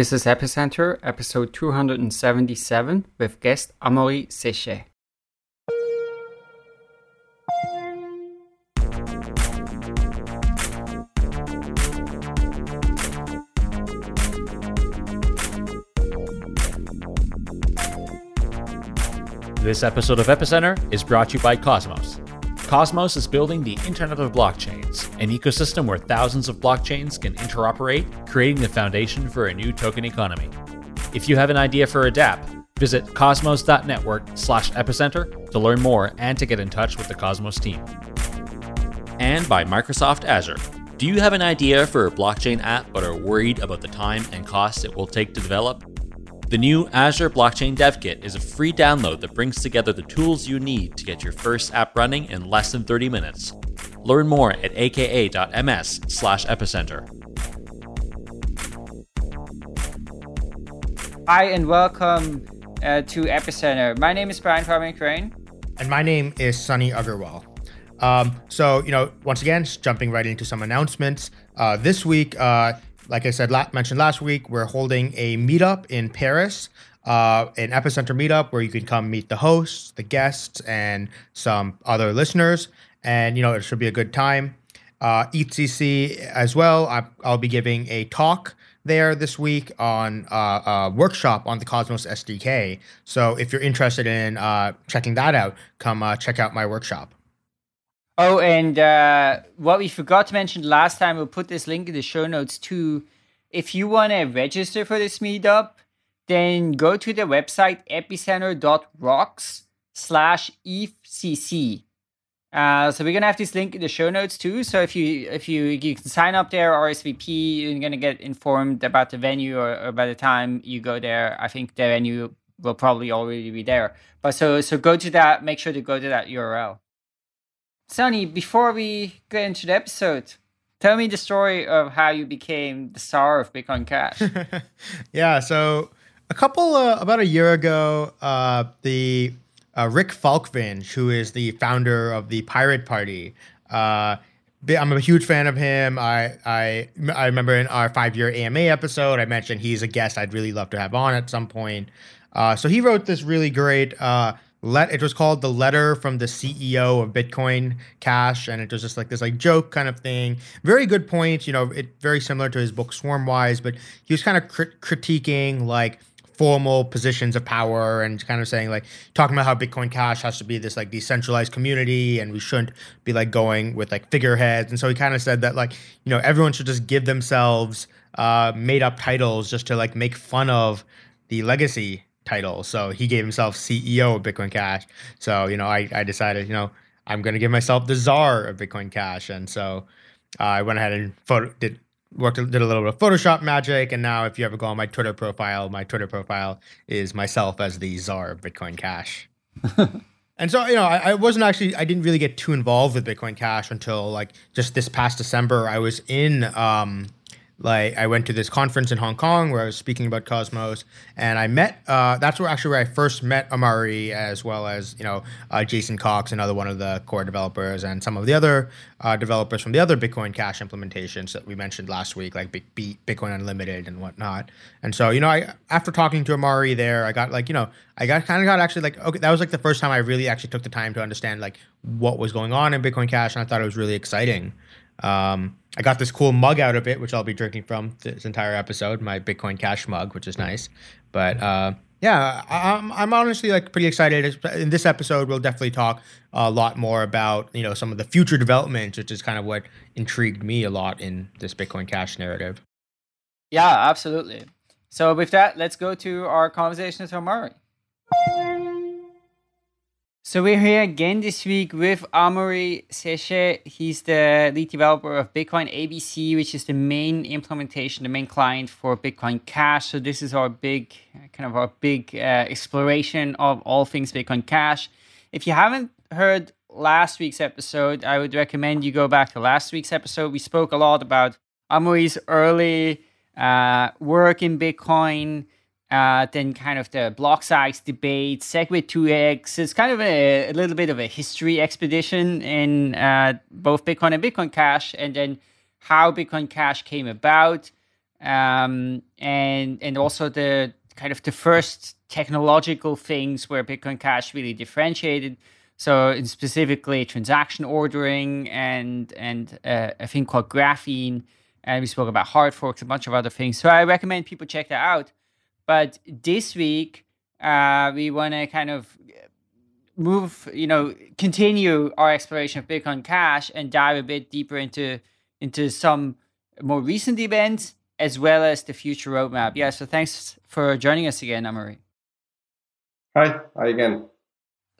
This is Epicenter, episode 277, with guest Amaury Séchet. This episode of Epicenter is brought to you by Cosmos. Cosmos is building the Internet of Blockchains, an ecosystem where thousands of blockchains can interoperate, creating the foundation for a new token economy. If you have an idea for a dApp, visit cosmos.network slash epicenter to learn more and to get in touch with the Cosmos team. And by Microsoft Azure. Do you have an idea for a blockchain app but are worried about the time and cost it will take to develop? The new Azure Blockchain Dev Kit is a free download that brings together the tools you need to get your first app running in less than 30 minutes. Learn more at aka.ms slash epicenter. Hi, and welcome uh, to Epicenter. My name is Brian Fabian Crain. And my name is Sunny Aggarwal. Um, so, you know, once again, jumping right into some announcements. Uh, this week, uh, like I said, la- mentioned last week, we're holding a meetup in Paris, uh, an epicenter meetup where you can come meet the hosts, the guests, and some other listeners. And you know, it should be a good time. Uh, EthCC as well. I, I'll be giving a talk there this week on uh, a workshop on the Cosmos SDK. So if you're interested in uh, checking that out, come uh, check out my workshop. Oh, and uh, what we forgot to mention last time, we'll put this link in the show notes too. If you want to register for this meetup, then go to the website epicenter.rocks slash EthCC. Uh, so we're gonna have this link in the show notes too. So if you if you you can sign up there RSVP, you're gonna get informed about the venue, or, or by the time you go there, I think the venue will probably already be there. But so so go to that. Make sure to go to that URL. Sunny, before we get into the episode, tell me the story of how you became the star of Bitcoin Cash. yeah, so a couple uh, about a year ago, uh, the uh, Rick Falkvinge, who is the founder of the Pirate Party. Uh, I'm a huge fan of him. I I I remember in our five year AMA episode, I mentioned he's a guest I'd really love to have on at some point. Uh, so he wrote this really great uh, let it was called the letter from the CEO of Bitcoin Cash, and it was just like this like joke kind of thing. Very good point, you know, it very similar to his book Swarmwise, but he was kind of crit- critiquing like formal positions of power and kind of saying like talking about how Bitcoin Cash has to be this like decentralized community and we shouldn't be like going with like figureheads. And so he kind of said that like you know everyone should just give themselves uh, made up titles just to like make fun of the legacy title. So he gave himself CEO of Bitcoin Cash. So, you know, I, I decided, you know, I'm going to give myself the czar of Bitcoin Cash. And so uh, I went ahead and photo, did worked did a little bit of Photoshop magic. And now if you ever go on my Twitter profile, my Twitter profile is myself as the czar of Bitcoin Cash. and so, you know, I, I wasn't actually, I didn't really get too involved with Bitcoin Cash until like just this past December. I was in, um, like I went to this conference in Hong Kong where I was speaking about Cosmos, and I met. Uh, that's where actually where I first met Amaury, as well as you know uh, Jason Cox, another one of the core developers, and some of the other uh, developers from the other Bitcoin Cash implementations that we mentioned last week, like Bitcoin Unlimited and whatnot. And so you know, I after talking to Amaury there, I got like you know, I got kind of got actually like okay, that was like the first time I really actually took the time to understand like what was going on in Bitcoin Cash, and I thought it was really exciting. Um, I got this cool mug out of it, which I'll be drinking from this entire episode. My Bitcoin Cash mug, which is nice. But uh, yeah, I'm I'm honestly like pretty excited. In this episode, we'll definitely talk a lot more about you know some of the future developments, which is kind of what intrigued me a lot in this Bitcoin Cash narrative. Yeah, absolutely. So with that, let's go to our conversation with Amaury. So we're here again this week with Amaury Séchet. He's the lead developer of Bitcoin ABC, which is the main implementation, the main client for Bitcoin Cash. So this is our big, kind of our big uh, exploration of all things Bitcoin Cash. If you haven't heard last week's episode, I would recommend you go back to last week's episode. We spoke a lot about Amaury's early uh, work in Bitcoin, uh, then kind of the block size debate, SegWit2x. It's kind of a, a, little bit of a history expedition in uh, both Bitcoin and Bitcoin Cash, and then how Bitcoin Cash came about. um, and and also the kind of the first technological things where Bitcoin Cash really differentiated. So specifically transaction ordering and and uh, a thing called graphene, and we spoke about hard forks, a bunch of other things. So I recommend people check that out. But this week uh, we want to kind of move, you know, continue our exploration of Bitcoin Cash and dive a bit deeper into into some more recent events as well as the future roadmap. Yeah, so thanks for joining us again, Amaury. Hi, hi again.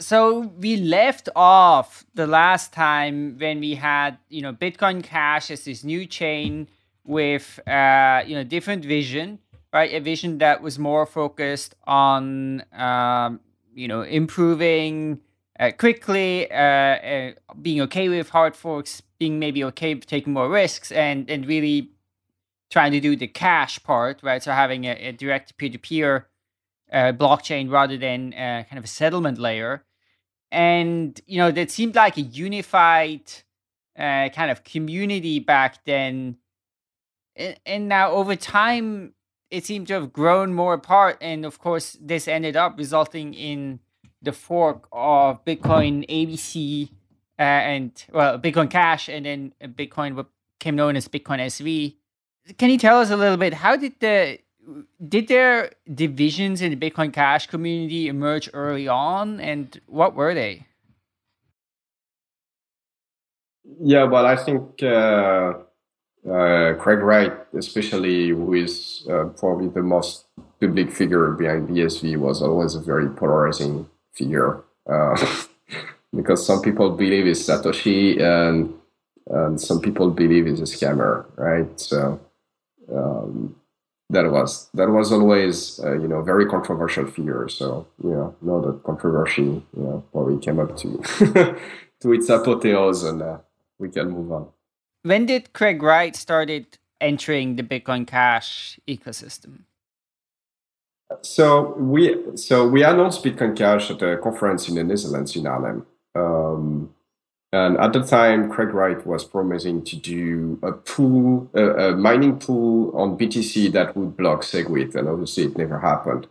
So we left off the last time when we had, you know, Bitcoin Cash as this new chain with, uh, you know, different vision, right? A vision that was more focused on, um, you know, improving uh, quickly, uh, uh, being okay with hard forks, being maybe okay with taking more risks, and and really trying to do the cash part, right? So having a, a direct peer-to-peer uh, blockchain rather than uh, kind of a settlement layer, and you know that seemed like a unified uh, kind of community back then, and, and now over time it seemed to have grown more apart, and of course this ended up resulting in the fork of Bitcoin ABC uh, and well Bitcoin Cash, and then Bitcoin what came known as Bitcoin SV can you tell us a little bit how did the did there divisions in the Bitcoin Cash community emerge early on, and what were they? Yeah, well, I think uh, uh, Craig Wright, especially who is uh, probably the most public figure behind BSV, was always a very polarizing figure uh, because some people believe it's Satoshi and and some people believe he's a scammer, right? So um, that was that was always uh, you know very controversial figure. So you know, know that controversy you know probably came up to to its apotheosis, and uh, we can move on. When did Craig Wright started entering the Bitcoin Cash ecosystem? So we so we announced Bitcoin Cash at a conference in the Netherlands in Arnhem. Um, and at the time, Craig Wright was promising to do a pool, a, a mining pool on BTC that would block SegWit, and obviously it never happened.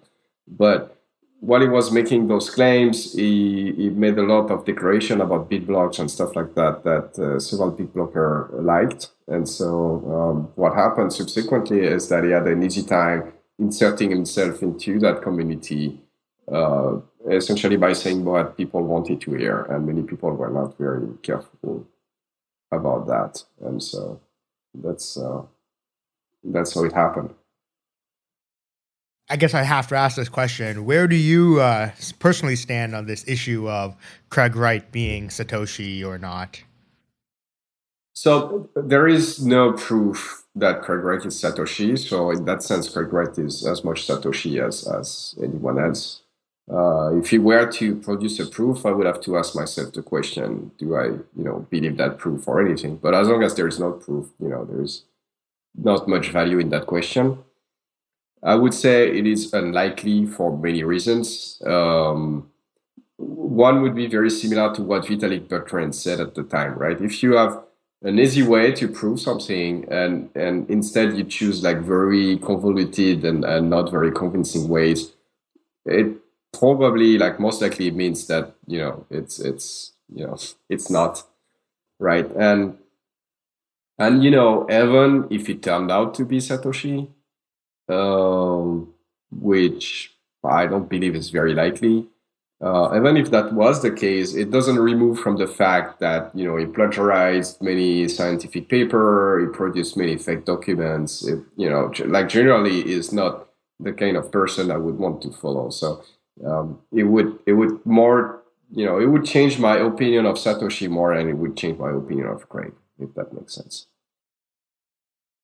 But while he was making those claims, he, he made a lot of declaration about big blocks and stuff like that that uh, several big blocker liked. And so um, what happened subsequently is that he had an easy time inserting himself into that community uh, essentially by saying what people wanted to hear, and many people were not very careful about that, and so that's uh, that's how it happened. I guess I have to ask this question: Where do you uh, personally stand on this issue of Craig Wright being Satoshi or not? So there is no proof that Craig Wright is Satoshi. So in that sense, Craig Wright is as much Satoshi as as anyone else. Uh, if he were to produce a proof, I would have to ask myself the question: Do I, you know, believe that proof or anything? But as long as there is no proof, you know, there is not much value in that question. I would say it is unlikely for many reasons. Um, one would be very similar to what Vitalik Buterin said at the time, right? If you have an easy way to prove something and and instead you choose like very convoluted and, and not very convincing ways, it probably like most likely means that you know it's it's you know it's not right and and you know even if it turned out to be satoshi um, which i don't believe is very likely uh, even if that was the case it doesn't remove from the fact that you know he plagiarized many scientific paper he produced many fake documents it, you know like generally is not the kind of person i would want to follow so um, it would it would more you know it would change my opinion of Satoshi more, and it would change my opinion of Craig, if that makes sense.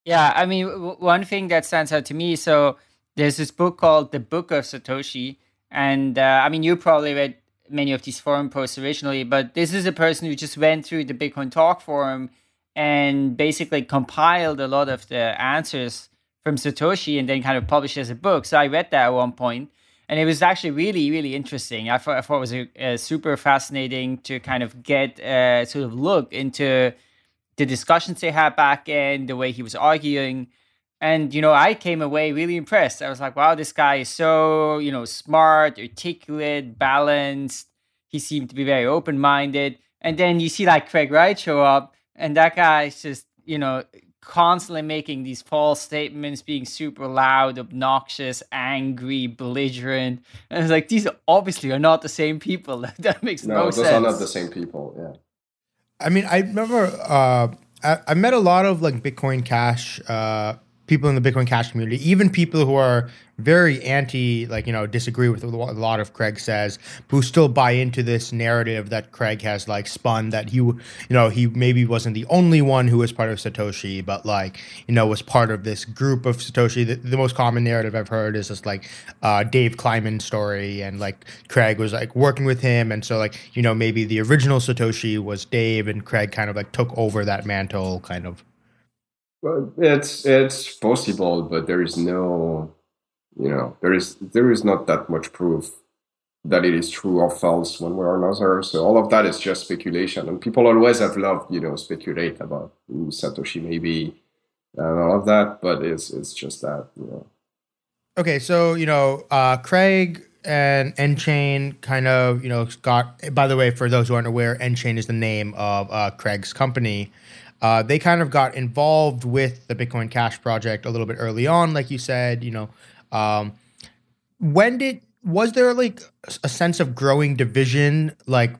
Yeah, I mean, w- one thing that stands out to me. So there's this book called The Book of Satoshi, and uh, I mean, you probably read many of these forum posts originally, but this is a person who just went through the Bitcoin Talk forum and basically compiled a lot of the answers from Satoshi and then kind of published as a book. So I read that at one point and it was actually really really interesting i thought, I thought it was a, a super fascinating to kind of get a sort of look into the discussions they had back in the way he was arguing And you know, I came away really impressed. I was like, wow, this guy is so, you know, smart, articulate, balanced. He seemed to be very open-minded. And then you see like Craig Wright show up, and that guy's just, you know, constantly making these false statements, being super loud, obnoxious, angry, belligerent. And it's like these obviously are not the same people. that makes no, sense. no those sense. are not the same people. Yeah. I mean, I remember uh, I, I met a lot of like Bitcoin Cash uh, people in the Bitcoin Cash community, even people who are very anti, like, you know, disagree with a lot of Craig says, who still buy into this narrative that Craig has like spun that he, you know, he maybe wasn't the only one who was part of Satoshi, but like, you know, was part of this group of Satoshi. The, the most common narrative I've heard is this, like uh, Dave Kleiman story and like Craig was like working with him. And so like, you know, maybe the original Satoshi was Dave and Craig kind of like took over that mantle kind of. It's it's possible, but there is no, you know, there is there is not that much proof that it is true or false one way or another. So all of that is just speculation, and people always have loved, you know, speculate about who Satoshi maybe and all of that, but it's it's just that, you know. Okay, so you know, uh, Craig and nChain kind of, you know, got. By the way, for those who aren't aware, nChain is the name of uh, Craig's company. Uh, they kind of got involved with the Bitcoin Cash project a little bit early on, like you said. You know, um, when did was there like a sense of growing division, like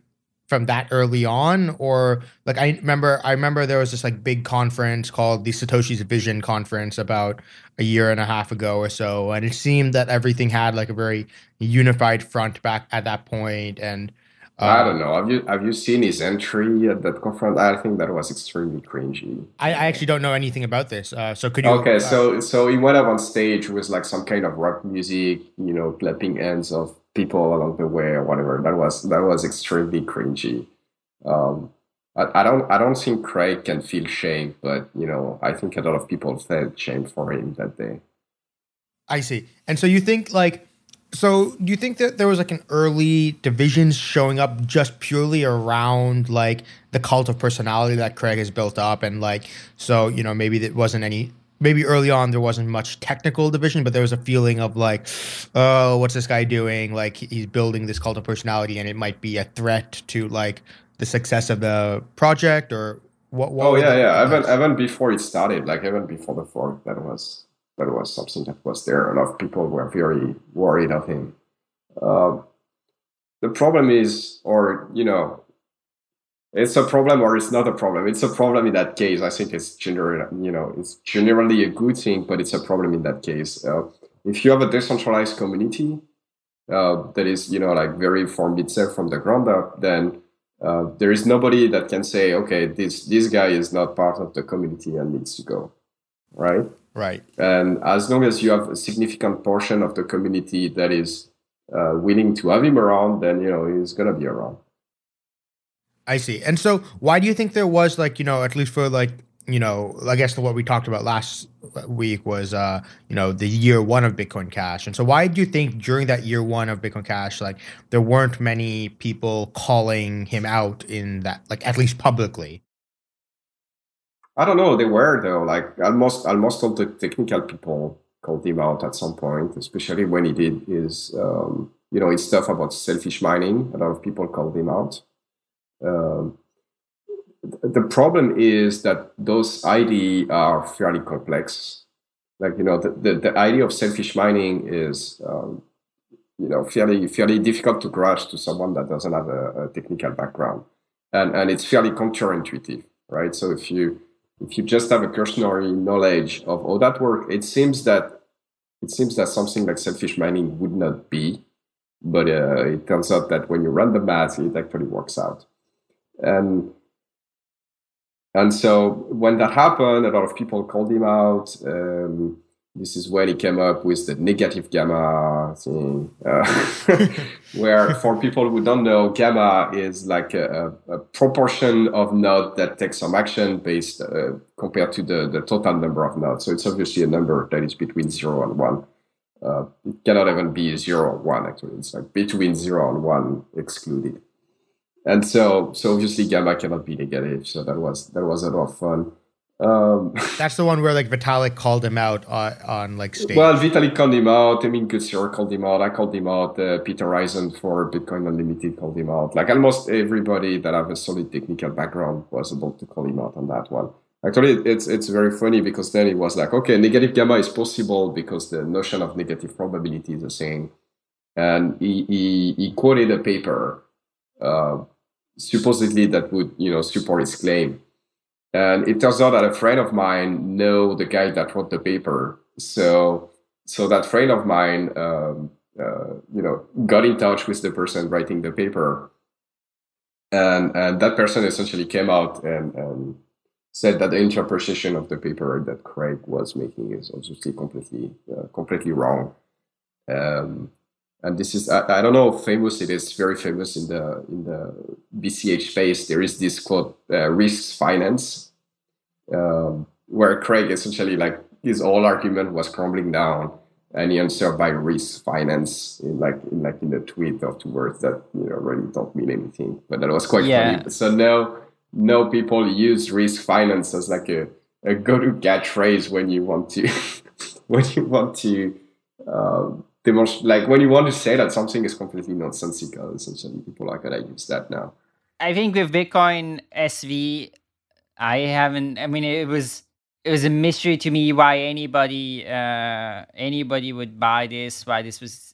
from that early on, or like I remember, I remember there was this like big conference called the Satoshi's Vision Conference about a year and a half ago or so, and it seemed that everything had like a very unified front back at that point, and I don't know. Have you have you seen his entry at that conference? I think that was extremely cringy. I, I actually don't know anything about this. Uh, so could you? Okay, uh, so so he went up on stage with like some kind of rock music, you know, clapping hands of people along the way or whatever. That was that was extremely cringy. Um, I, I don't I don't think Craig can feel shame, but you know, I think a lot of people felt shame for him that day. I see. And so you think like so, do you think that there was like an early divisions showing up just purely around like the cult of personality that Craig has built up, and like so you know maybe there wasn't any maybe early on there wasn't much technical division, but there was a feeling of like, oh, what's this guy doing? Like he's building this cult of personality, and it might be a threat to like the success of the project or what? what oh yeah, yeah. Even even before it started, like even before the fork, that was that was something that was there. A lot of people were very worried of him. Uh, the problem is, or you know, it's a problem or it's not a problem. It's a problem in that case. I think it's generally, you know, it's generally a good thing, but it's a problem in that case. Uh, if you have a decentralized community uh, that is, you know, like very formed itself from the ground up, then uh, there is nobody that can say, okay, this this guy is not part of the community and needs to go, right? Right. And as long as you have a significant portion of the community that is uh, willing to have him around, then you know he's gonna be around. I see. And so, why do you think there was like you know at least for like you know I guess what we talked about last week was uh you know the year one of Bitcoin Cash, and so why do you think during that year one of Bitcoin Cash like there weren't many people calling him out in that like at least publicly? I don't know. They were though. Like almost almost all the technical people called him out at some point, especially when he did his um, you know his stuff about selfish mining. A lot of people called him out. Um, the problem is that those ID are fairly complex. Like you know, the, the, the idea of selfish mining is um, you know fairly fairly difficult to grasp to someone that doesn't have a, a technical background, and and it's fairly counterintuitive, right? So if you if you just have a cursory knowledge of all that work, it seems that it seems that something like selfish mining would not be, but uh, it turns out that when you run the math, it actually works out. And and so when that happened, a lot of people called him out. Um, this is when he came up with the negative gamma thing, uh, where for people who don't know, gamma is like a, a proportion of node that takes some action based uh, compared to the, the total number of nodes. So it's obviously a number that is between zero and one. Uh, it cannot even be zero or one actually. It's like between zero and one excluded. And so, so obviously gamma cannot be negative. So that was that was a lot of fun. Um, That's the one where like Vitalik called him out on, on like stage. well, Vitalik called him out. Emin Gün Sirer called him out. I called him out. Uh, Peter Rizun for Bitcoin Unlimited called him out. Like almost everybody that have a solid technical background was able to call him out on that one. Actually, it's it's very funny because then it was like, okay, negative gamma is possible because the notion of negative probability is the same. And he, he, he quoted a paper, uh, supposedly that would you know support his claim and it turns out that a friend of mine know the guy that wrote the paper. So so that friend of mine, um, uh, you know, got in touch with the person writing the paper, and and that person essentially came out and, and said that the interpretation of the paper that Craig was making is obviously completely uh, completely wrong. Um, and this is I, I, don't know how famous it is very famous in the in the bch space there is this quote uh, risks finance um, where craig essentially like his whole argument was crumbling down and he answered by risk finance in like in like in a tweet of two words that you know really don't mean anything but that was quite yeah. funny so now now people use risk finance as like a, a go-to catchphrase when you want to when you want to um, demonstrate like when you want to say that something is completely nonsensical essentially people are gonna use that now. I think with bitcoin sv i haven't i mean it was it was a mystery to me why anybody uh anybody would buy this why this was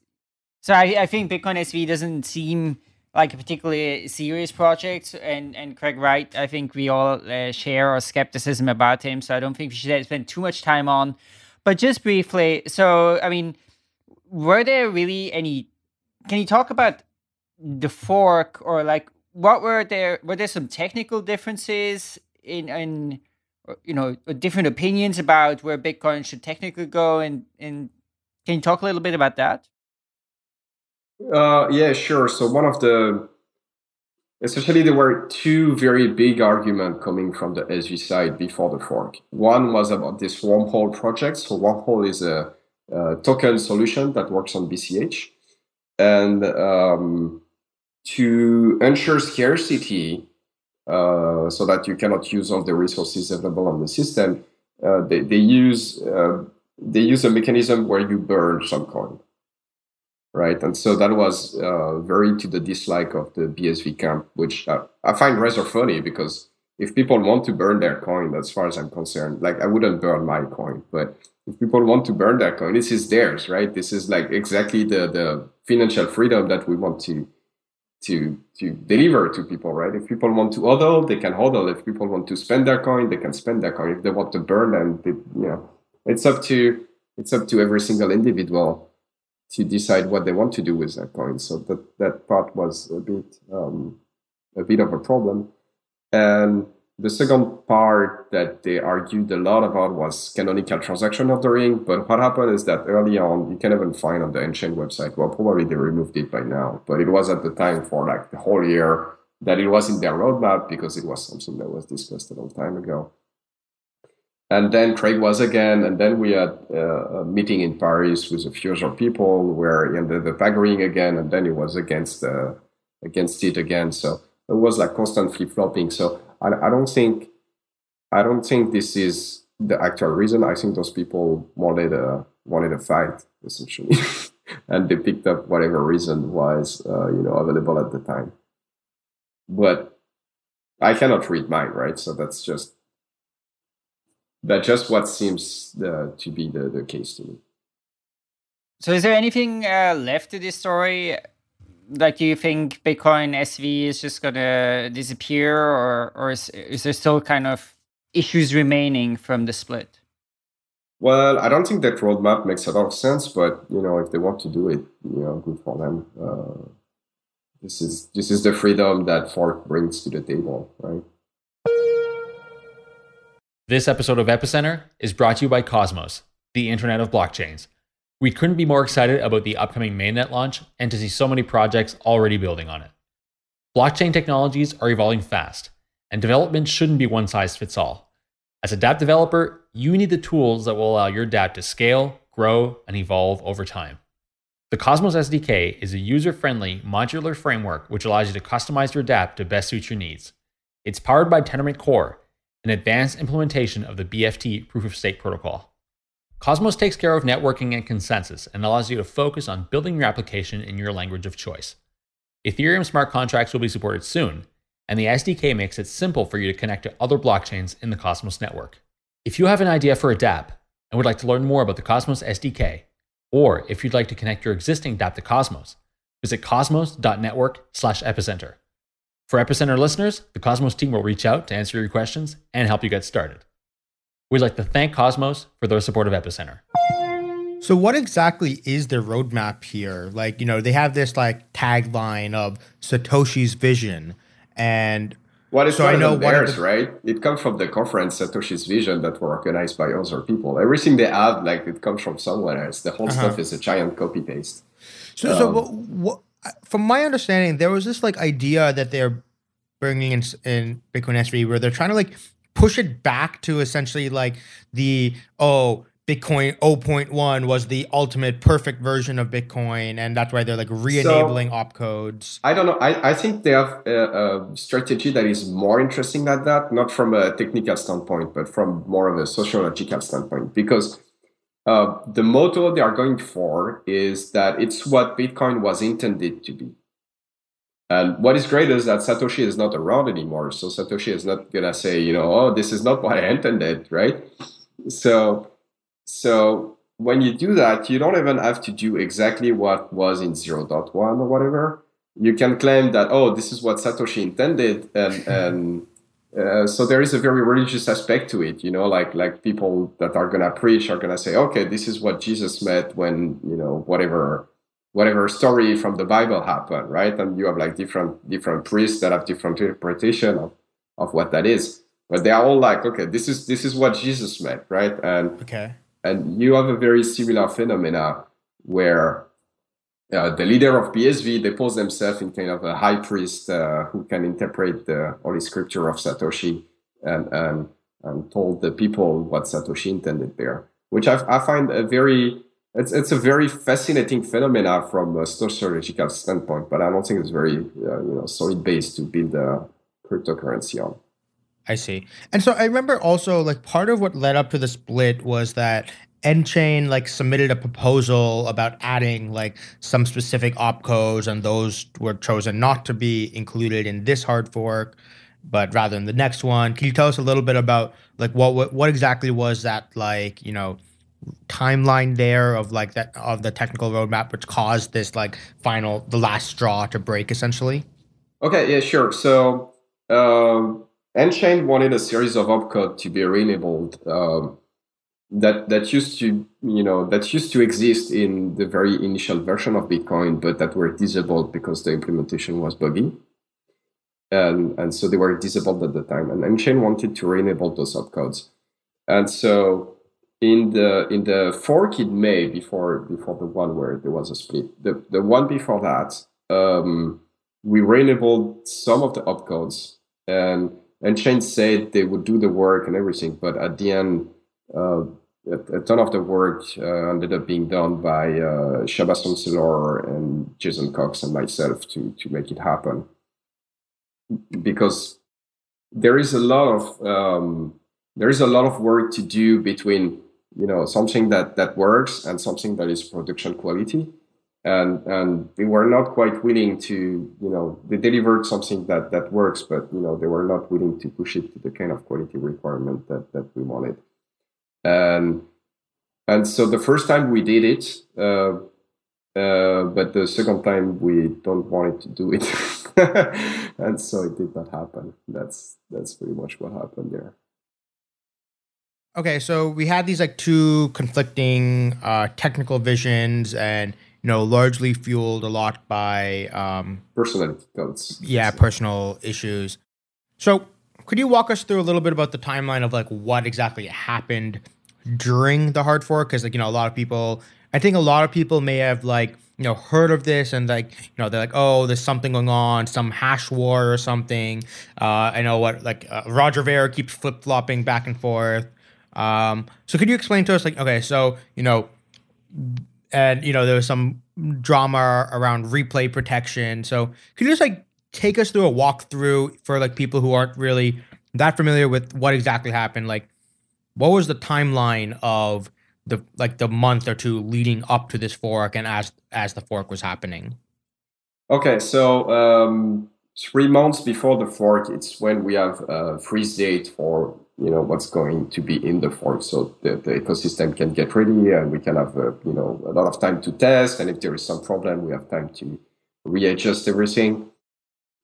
so i, I think bitcoin sv doesn't seem like a particularly serious project and and craig wright i think we all uh, share our skepticism about him so i don't think we should spend too much time on but just briefly so i mean were there really any can you talk about the fork or like what were there were there some technical differences in in you know different opinions about where bitcoin should technically go and and can you talk a little bit about that? Uh yeah sure. So one of the essentially there were two very big arguments coming from the sv side before the fork. One was about this wormhole project. So wormhole is a token solution that works on BCH. And um, to ensure scarcity, uh, so that you cannot use all the resources available on the system, uh, they, they use uh, they use a mechanism where you burn some coin, right? And so that was uh, very to the dislike of the BSV camp, which uh, I find rather funny because if people want to burn their coin, as far as I'm concerned, like I wouldn't burn my coin, but if people want to burn that coin, this is theirs, right? This is like exactly the the financial freedom that we want to to to deliver to people, right? If people want to hodl, they can hodl. If people want to spend their coin, they can spend their coin. If they want to burn, then they, you know, it's up to it's up to every single individual to decide what they want to do with that coin. So that that part was a bit um, a bit of a problem, and the second part that they argued a lot about was canonical transaction ordering. But what happened is that early on, you can even find on the nChain website, well, probably they removed it by now, but it was at the time for like the whole year that it was in their roadmap because it was something that was discussed a long time ago. And then Craig was again, and then we had uh, a meeting in Paris with a few other people where he ended up agreeing again, and then he was against uh, against it again. So it was like constant flip flopping. So I, I don't think I don't think this is the actual reason. I think those people wanted a wanted a fight essentially, and they picked up whatever reason was uh, you know available at the time. But I cannot read mine, right? So that's just that's just what seems uh, to be the, the case to me. So, is there anything uh, left to this story like do you think bitcoin sv is just gonna disappear or or is, is there still kind of issues remaining from the split? Well i don't think that roadmap makes a lot of sense but you know if they want to do it you know good for them. Uh, this is this is the freedom that fork brings to the table right? This episode of epicenter is brought to you by cosmos the internet of blockchains we couldn't be more excited about the upcoming mainnet launch and to see so many projects already building on it. Blockchain technologies are evolving fast, and development shouldn't be one size fits all. As a dApp developer, you need the tools that will allow your dApp to scale, grow, and evolve over time. The Cosmos SDK is a user friendly, modular framework which allows you to customize your dApp to best suit your needs. It's powered by Tendermint Core, an advanced implementation of the BFT proof of stake protocol. Cosmos takes care of networking and consensus and allows you to focus on building your application in your language of choice. Ethereum smart contracts will be supported soon, and the SDK makes it simple for you to connect to other blockchains in the Cosmos network. If you have an idea for a dApp and would like to learn more about the Cosmos SDK, or if you'd like to connect your existing dApp to Cosmos, visit cosmos.network/epicenter. For Epicenter listeners, the Cosmos team will reach out to answer your questions and help you get started. We'd like to thank Cosmos for their support of Epicenter. So what exactly is their roadmap here? Like, you know, they have this like tagline of Satoshi's vision and What is So I know of one theirs, the- right? It comes from the conference Satoshi's Vision that were organized by other people. Everything they have, like it comes from somewhere else. The whole Uh-huh. stuff is a giant copy paste. So, so Um, what, what, from my understanding, there was this like idea that they're bringing in in Bitcoin SV where they're trying to like push it back to essentially like the oh Bitcoin 0.1 was the ultimate perfect version of Bitcoin, and that's why they're like re-enabling opcodes. I don't know. I, I think they have a, a strategy that is more interesting than that, not from a technical standpoint, but from more of a sociological standpoint. Because uh, the motto they are going for is that it's what Bitcoin was intended to be. And what is great is that Satoshi is not around anymore. So Satoshi is not going to say, you know, oh, this is not what I intended, right? So, so when you do that, you don't even have to do exactly what was in 0.1 or whatever. You can claim that, oh, this is what Satoshi intended. And, and uh, so there is a very religious aspect to it, you know, like, like people that are going to preach are going to say, okay, this is what Jesus meant when, you know, whatever, whatever story from the Bible happened, right? And you have like different, different priests that have different interpretation of, of what that is. But they are all like, okay, this is, this is what Jesus meant, right? And, Okay. and you have a very similar phenomena where uh, the leader of BSV they pose themselves in kind of a high priest uh, who can interpret the holy scripture of Satoshi and and, and told the people what Satoshi intended there, which I, I find a very it's it's a very fascinating phenomena from a sociological standpoint, but I don't think it's very uh, you know solid base to build a cryptocurrency on. I see. And so I remember also like part of what led up to the split was that nChain like submitted a proposal about adding like some specific opcodes and those were chosen not to be included in this hard fork but rather in the next one. Can you tell us a little bit about like what what, what exactly was that like, you know, timeline there of like that of the technical roadmap which caused this like final the last straw to break essentially? Okay, yeah, sure. So um, nChain wanted a series of opcode to be re-enabled um, that that used to you know that used to exist in the very initial version of Bitcoin, but that were disabled because the implementation was buggy, and and so they were disabled at the time. And nChain wanted to re-enable those opcodes, and so in the in the fork in May before before the one where there was a split, the the one before that. Um, we re-enabled some of the opcodes and and Chain said they would do the work and everything, but at the end, uh, a, a, ton of the work uh, ended up being done by uh, Shammah Chancellor and Jason Cox and myself to to make it happen. Because there is a lot of um, there is a lot of work to do between you know something that that works and something that is production quality. And and they were not quite willing to you know they delivered something that that works but you know they were not willing to push it to the kind of quality requirement that that we wanted. And and so the first time we did it uh, uh, but the second time we don't want to do it. And so it did not happen. That's that's pretty much what happened there Okay, so we had these like two conflicting uh, technical visions, and you know, largely fueled a lot by um, personality codes yeah, personal issues. So, could you walk us through a little bit about the timeline of like what exactly happened during the hard fork? Because like you know, a lot of people, I think a lot of people may have like you know heard of this and like you know they're like oh there's something going on some hash war or something uh i know what like uh, roger ver keeps flip-flopping back and forth um so could you explain to us like okay so you know and you know there was some drama around replay protection so could you just like take us through a walkthrough for like people who aren't really that familiar with what exactly happened, like what was the timeline of the like the month or two leading up to this fork and as as the fork was happening? Okay, so um, three months before the fork, it's when we have a freeze date for you know what's going to be in the fork, so the, the ecosystem can get ready and we can have a, you know a lot of time to test. And if there is some problem, we have time to readjust everything.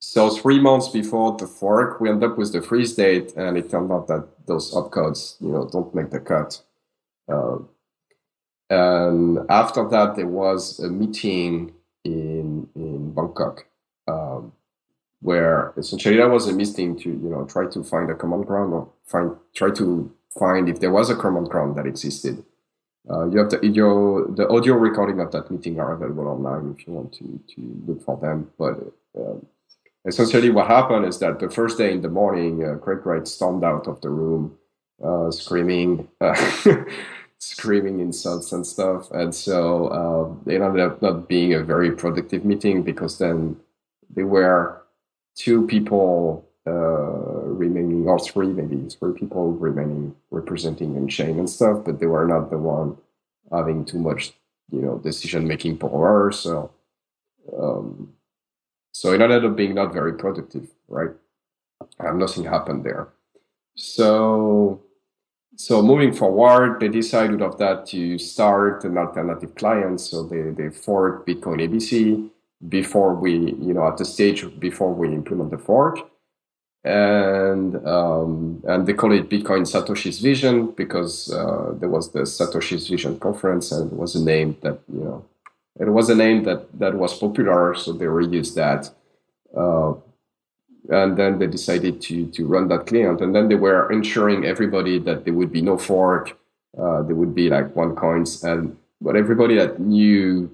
So three months before the fork, we end up with the freeze date, and it turned out that those opcodes, you know, don't make the cut. Uh, and after that, there was a meeting in in Bangkok, um, where essentially that was a meeting to you know try to find a common ground or find try to find if there was a common ground that existed. Uh, you have the audio the audio recording of that meeting are available online if you want to to look for them, but. Um, essentially what happened is that the first day in the morning, uh, Craig Wright stormed out of the room, uh, screaming, screaming insults and stuff. And so uh, it ended up not being a very productive meeting because then they were two people uh, remaining, or three maybe, three people remaining representing nChain and stuff, but they were not the one having too much, you know, decision making power. So. Um, so it ended up being not very productive, right? Nothing happened there. So, so moving forward, they decided of that to start an alternative client. So they they forked Bitcoin ABC before we, you know, at the stage before we implement the fork, and um, and they call it Bitcoin Satoshi's Vision because uh, there was the Satoshi's Vision conference and it was a name that you know it was a name that that was popular, so they reused that. Uh, and then they decided to to run that client, and then they were ensuring everybody that there would be no fork, uh, there would be like one coins, and but everybody that knew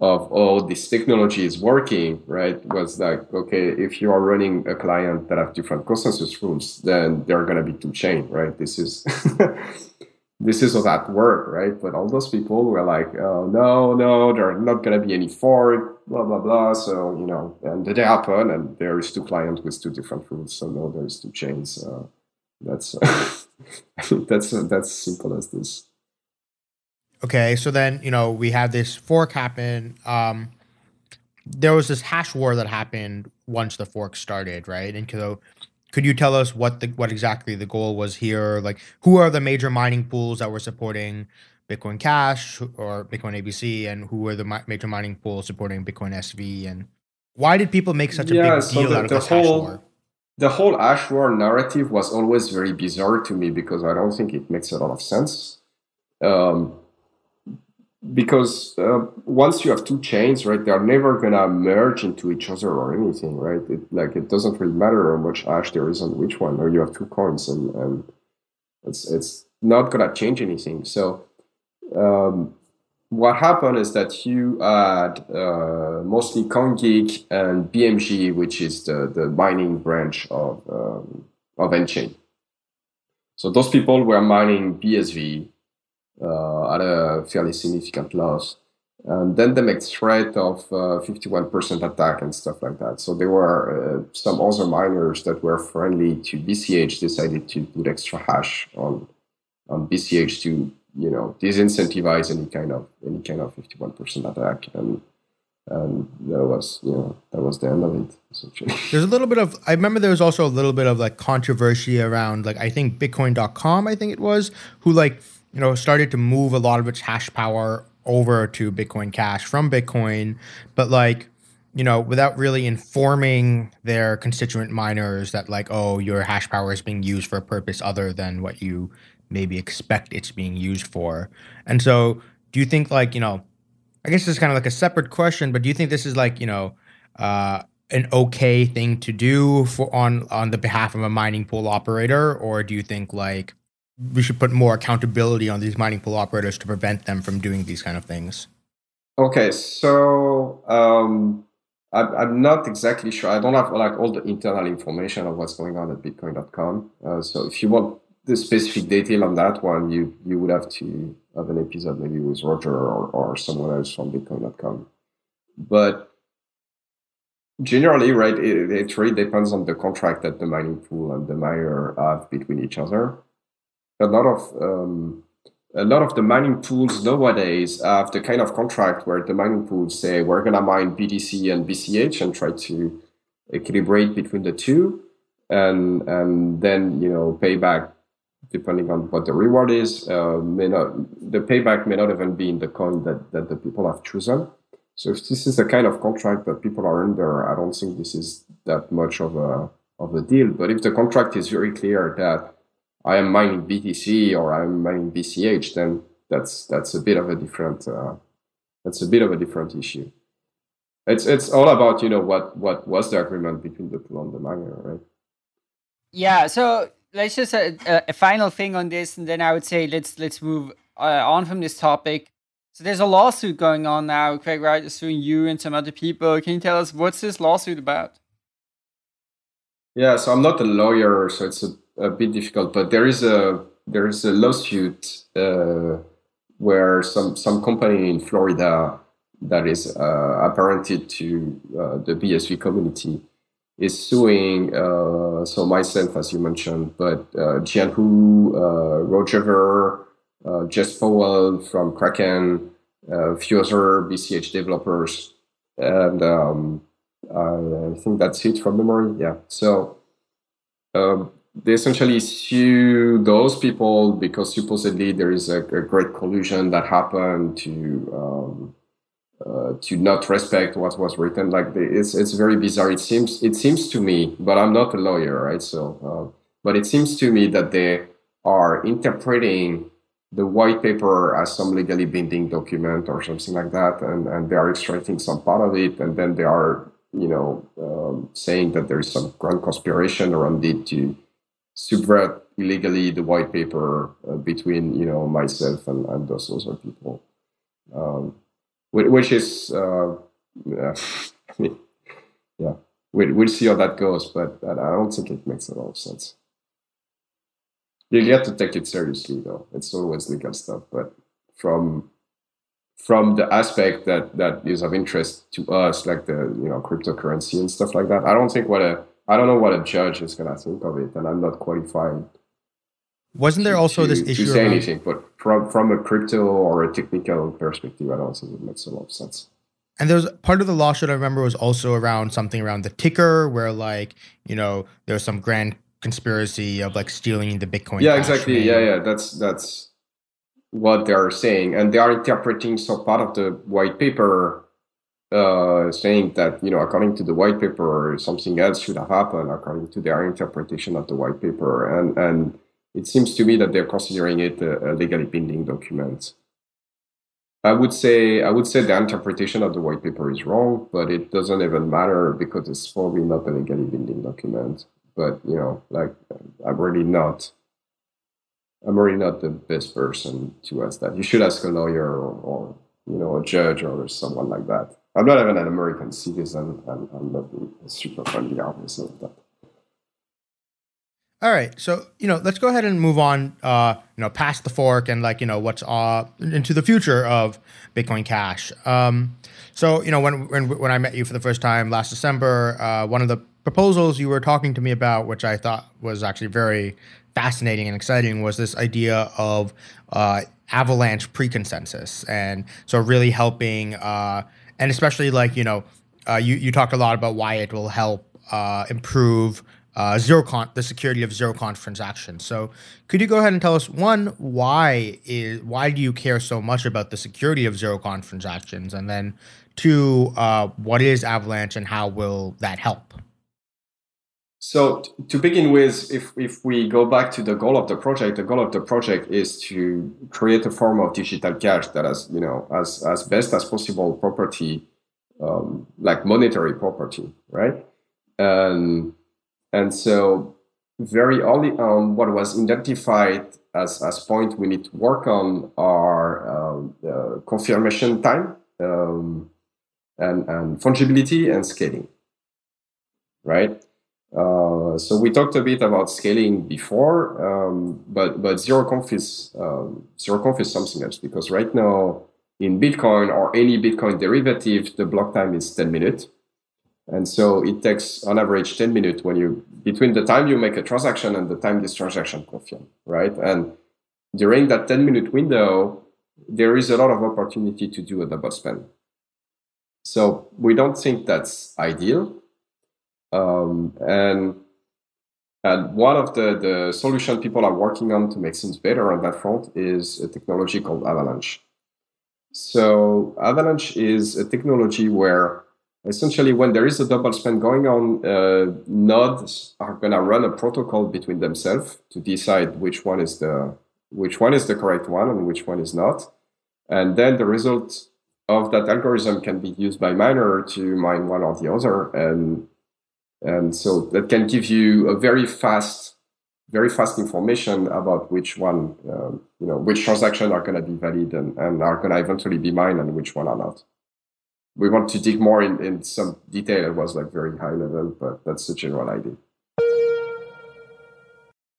of all this technology is working, right, was like, okay, if you are running a client that have different consensus rules, then there are going to be two chain, right? This is this is that work, right? But all those people were like, oh, no, no, there are not going to be any fork, blah, blah, blah. So, you know, and they happen, and there is two clients with two different rules. So, no, there's two chains. Uh, that's, that's, that's simple as this. Okay. So then, you know, we had this fork happen. Um, there was this hash war that happened once the fork started, right? And so could you tell us what the what exactly the goal was here? Like, who are the major mining pools that were supporting Bitcoin Cash or Bitcoin ABC, and who were the mi- major mining pools supporting Bitcoin SV? And why did people make such a yeah, big so deal the, out of this whole, hash war? The whole hash war narrative was always very bizarre to me because I don't think it makes a lot of sense. Um, because uh, once you have two chains, right, they're never gonna merge into each other or anything, right? It, like it doesn't really matter how much ash there is on which one, or you have two coins, and, and it's it's not gonna change anything. So um, what happened is that you had uh, mostly CoinGeek and BMG, which is the the mining branch of um, of nChain. So those people were mining BSV at a fairly significant loss. And then they make threat of uh, 51% attack and stuff like that. So there were uh, some other miners that were friendly to BCH decided to put extra hash on on BCH to you know disincentivize any kind of any kind of 51% attack and and that was you know that was the end of it essentially there's a little bit of i remember there was also a little bit of like controversy around like i think bitcoin.com i think it was who like you know, started to move a lot of its hash power over to Bitcoin Cash from Bitcoin, but like, you know, without really informing their constituent miners that like, oh, your hash power is being used for a purpose other than what you maybe expect it's being used for. And so, do you think like, you know, I guess this is kind of like a separate question, but do you think this is like, you know, uh, an okay thing to do for on on the behalf of a mining pool operator, or do you think like we should put more accountability on these mining pool operators to prevent them from doing these kind of things. Okay, so um, I, am not exactly sure. I don't have like all the internal information of what's going on at Bitcoin.com. Uh, so if you want the specific detail on that one, you you would have to have an episode maybe with Roger or, or someone else from Bitcoin.com. But generally, right, it, it really depends on the contract that the mining pool and the miner have between each other. A lot of um, a lot of the mining pools nowadays have the kind of contract where the mining pools say we're gonna mine BTC and BCH and try to equilibrate between the two, and and then you know pay back depending on what the reward is. Uh, may not the payback may not even be in the coin that that the people have chosen. So if this is the kind of contract that people are under, I don't think this is that much of a of a deal. But if the contract is very clear that I am mining BTC or I'm mining BCH, then that's that's a bit of a different uh, that's a bit of a different issue. It's it's all about you know what what was the agreement between the pool and the miner, right? Yeah. So let's just uh, a, a final thing on this, and then I would say let's let's move uh, on from this topic. So there's a lawsuit going on now. Craig Wright is suing you and some other people. Can you tell us what's this lawsuit about? Yeah, so I'm not a lawyer, so it's a, a bit difficult. But there is a there is a lawsuit uh, where some some company in Florida that is uh, apparented to uh, the BSV community is suing. Uh, so myself, as you mentioned, but uh, Jihan Wu, uh, Roger uh, Jess Powell from Kraken, a few other BCH developers, and um, I think that's it from memory. Yeah. So um, they essentially sue those people because supposedly there is a, a great collusion that happened to um, uh, to not respect what was written. Like it's it's very bizarre. It seems it seems to me, but I'm not a lawyer, right? So, uh, but it seems to me that they are interpreting the white paper as some legally binding document or something like that, and, and they are extracting some part of it, and then they are, you know, um, saying that there is some grand conspiration around it to subvert illegally the white paper uh, between, you know, myself and, and those other people, um, which is, uh, yeah, yeah, we'll, we'll see how that goes, but I don't think it makes a lot of sense. You get to take it seriously though. It's always legal stuff but from from the aspect that that is of interest to us like the you know cryptocurrency and stuff like that i don't think what a i don't know what a judge is going to think of it and i'm not qualified wasn't there also to, this issue to say anything but from from a crypto or a technical perspective i don't think it makes a lot of sense and there's part of the lawsuit I remember was also around something around the ticker, where like you know there's some grand conspiracy of like stealing the Bitcoin. Yeah, exactly. Yeah, yeah. That's that's what they are saying, and they are interpreting some part of the white paper, uh, saying that you know, according to the white paper, something else should have happened according to their interpretation of the white paper, and and it seems to me that they're considering it a, a legally binding document. I would say I would say the interpretation of the white paper is wrong, but it doesn't even matter because it's probably not a legally binding document but you know, like I'm really not. I'm really not the best person to ask that. You should ask a lawyer or, or you know a judge or someone like that. I'm not even an American citizen, and I'm not super friendly, obviously. But. All right, so you know, let's go ahead and move on. Uh, you know, past the fork and like you know what's uh into the future of Bitcoin Cash. Um, so you know, when when when I met you for the first time last December, uh, one of the proposals you were talking to me about, which I thought was actually very fascinating and exciting, was this idea of uh, avalanche pre-consensus, and so really helping, uh, and especially like you know, uh, you you talked a lot about why it will help uh, improve. Uh, zero con the security of zero conf transactions. So, could you go ahead and tell us one why is why do you care so much about the security of zero conf transactions, and then two, uh, what is Avalanche and how will that help? So to begin with, if, if we go back to the goal of the project, the goal of the project is to create a form of digital cash that has, you know, as, as best as possible property, um, like monetary property, right? And, and so very early on, what was identified as, as point we need to work on are um, uh, confirmation time um, and, and fungibility and scaling, right? Uh, so we talked a bit about scaling before, um, but but zero conf is um, zero conf is something else because right now in Bitcoin or any Bitcoin derivative, the block time is 10 minutes. And so it takes on average 10 minutes when you between the time you make a transaction and the time this transaction confirmed, right? And during that 10 minute window, there is a lot of opportunity to do a double spend. So we don't think that's ideal. Um, and and one of the, the solution people are working on to make things better on that front is a technology called Avalanche. So Avalanche is a technology where essentially when there is a double spend going on, uh, nodes are going to run a protocol between themselves to decide which one is the which one is the correct one and which one is not. And then the result of that algorithm can be used by miner to mine one or the other. And, and so that can give you a very fast, very fast information about which one, um, you know, which transactions are going to be valid and, and are going to eventually be mine and which one are not. We want to dig more in, in some detail. It was like very high level, but that's the general idea.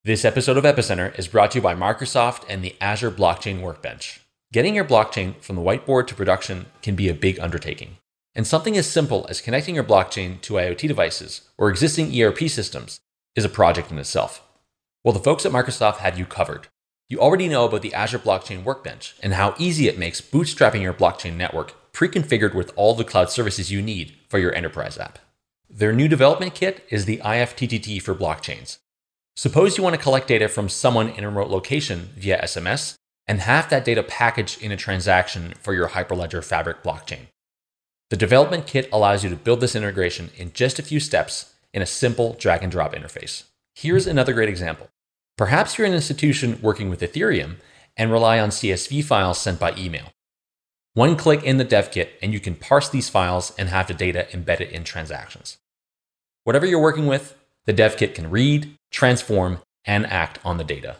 This episode of Epicenter is brought to you by Microsoft and the Azure Blockchain Workbench. Getting your blockchain from the whiteboard to production can be a big undertaking. And something as simple as connecting your blockchain to IoT devices or existing ERP systems is a project in itself. Well, the folks at Microsoft had you covered. You already know about the Azure Blockchain Workbench and how easy it makes bootstrapping your blockchain network pre configured with all the cloud services you need for your enterprise app. Their new development kit is the IFTTT for blockchains Suppose you want to collect data from someone in a remote location via SMS and have that data packaged in a transaction for your Hyperledger Fabric blockchain. The development kit allows you to build this integration in just a few steps in a simple drag and drop interface. Here's another great example. Perhaps you're an institution working with Ethereum and rely on CSV files sent by email. One click in the dev kit and you can parse these files and have the data embedded in transactions. Whatever you're working with, the dev kit can read, transform, and act on the data.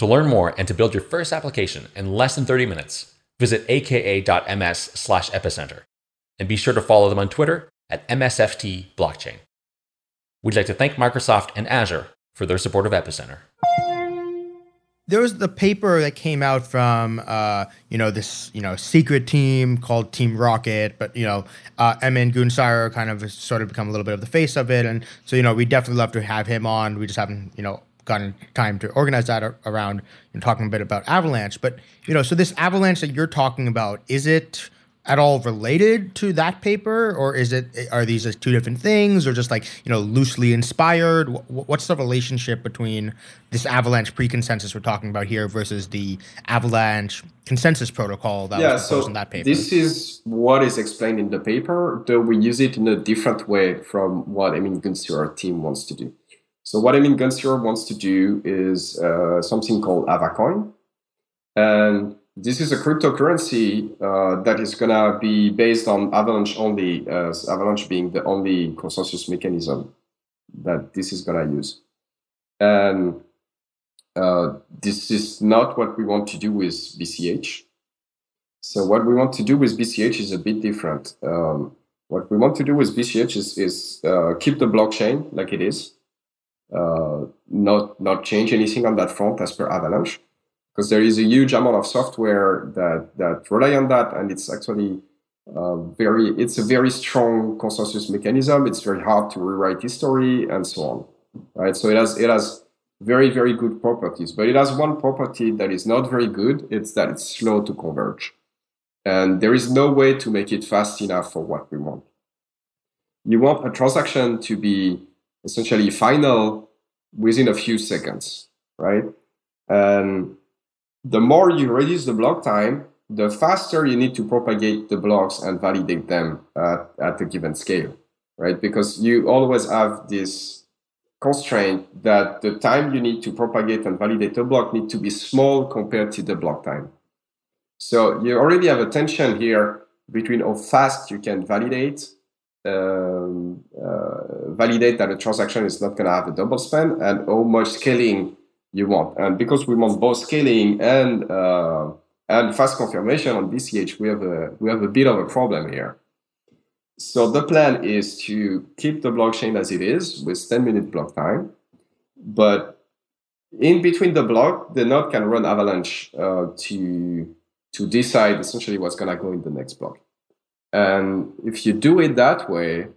To learn more and to build your first application in less than 30 minutes, visit aka.ms slash epicenter. And be sure to follow them on Twitter at MSFT Blockchain. We'd like to thank Microsoft and Azure for their support of Epicenter there was the paper that came out from uh, you know this you know secret team called Team Rocket, but you know uh, Emin Gün Sirer kind of sort of become a little bit of the face of it, and so you know we definitely love to have him on. We just haven't you know gotten time to organize that around know, talking a bit about Avalanche, but you know so this Avalanche that you're talking about is it at all related to that paper or is it are these two different things or just like you know loosely inspired? What's the relationship between this avalanche pre-consensus we're talking about here versus the avalanche consensus protocol that yeah, was proposed so in that paper? this is what is explained in the paper though we use it in a different way from what Emin Gün Sirer team wants to do. So what Emin Gün Sirer wants to do is uh, something called avacoin and this is a cryptocurrency uh, that is going to be based on Avalanche only, as Avalanche being the only consensus mechanism that this is going to use. And uh, this is not what we want to do with BCH. So what we want to do with BCH is a bit different. Um, what we want to do with BCH is, is uh, keep the blockchain like it is, uh, not not change anything on that front as per Avalanche because there is a huge amount of software that that rely on that, and it's actually uh, very it's a very strong consensus mechanism. It's very hard to rewrite history and so on. Right, so it has it has very very good properties, but it has one property that is not very good. It's that it's slow to converge, and there is no way to make it fast enough for what we want. You want a transaction to be essentially final within a few seconds, right? And the more you reduce the block time, the faster you need to propagate the blocks and validate them at, at a given scale, right? Because you always have this constraint that the time you need to propagate and validate a block need to be small compared to the block time. So you already have a tension here between how fast you can validate um, uh, validate that a transaction is not going to have a double spend and how much scaling you want. And because we want both scaling and uh, and fast confirmation on BCH, we have a we have a bit of a problem here. So the plan is to keep the blockchain as it is with 10 minute block time, but in between the block, the node can run Avalanche uh, to to decide essentially what's gonna go in the next block. And if you do it that way,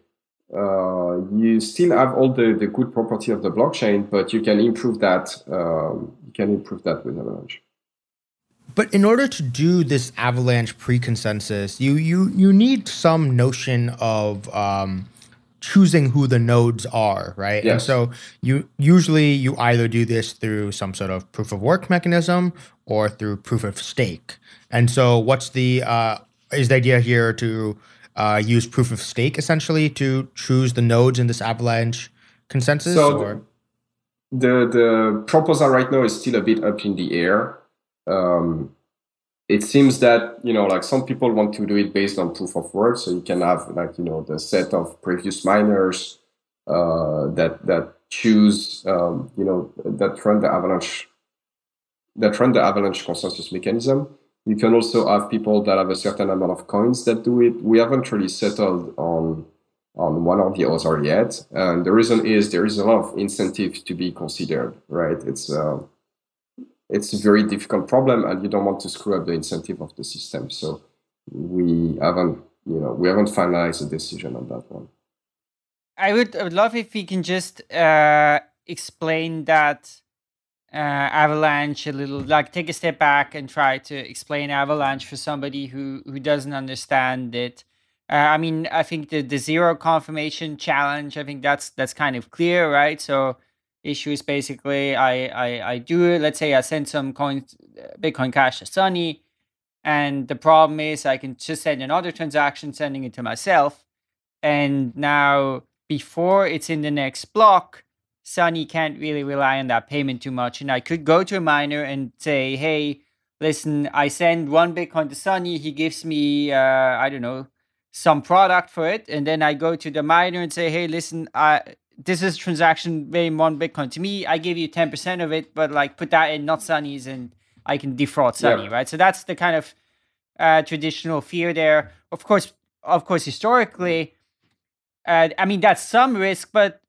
uh, you still have all the, the good property of the blockchain, but you can improve that. Um, you can improve that with Avalanche. But in order to do this Avalanche pre-consensus, you you you need some notion of um, choosing who the nodes are, right? Yes. And so you usually you either do this through some sort of proof of work mechanism or through proof of stake. And so what's the uh, is the idea here to uh, use proof of stake essentially to choose the nodes in this Avalanche consensus? So or? the the proposal right now is still a bit up in the air. Um, it seems that you know like some people want to do it based on proof of work so you can have like you know the set of previous miners uh, that that choose um, you know that run the avalanche that run the avalanche consensus mechanism you can also have people that have a certain amount of coins that do it. We haven't really settled on on one or the other yet. And the reason is there is a lot of incentive to be considered right? It's uh, it's a very difficult problem and you don't want to screw up the incentive of the system. So we haven't you know we haven't finalized a decision on that one. I would, I would love if we can just uh, explain that uh, Avalanche a little, like take a step back and try to explain Avalanche for somebody who who doesn't understand it. Uh, I mean, I think the the zero confirmation challenge. I think that's that's kind of clear, right? So issue is basically I I I do it. Let's say I send some coins, Bitcoin Cash to Sunny, and the problem is I can just send another transaction, sending it to myself, and now before it's in the next block, Sunny can't really rely on that payment too much. And I could go to a miner and say, hey, listen, I send one Bitcoin to Sunny. He gives me, uh, I don't know, some product for it. And then I go to the miner and say, hey, listen, I, this is transaction paying one Bitcoin to me. I give you 10% of it, but like put that in not Sunny's and I can defraud Sunny, Yeah. right? So that's the kind of uh, traditional fear there. Of course, of course, historically, uh, I mean, that's some risk, but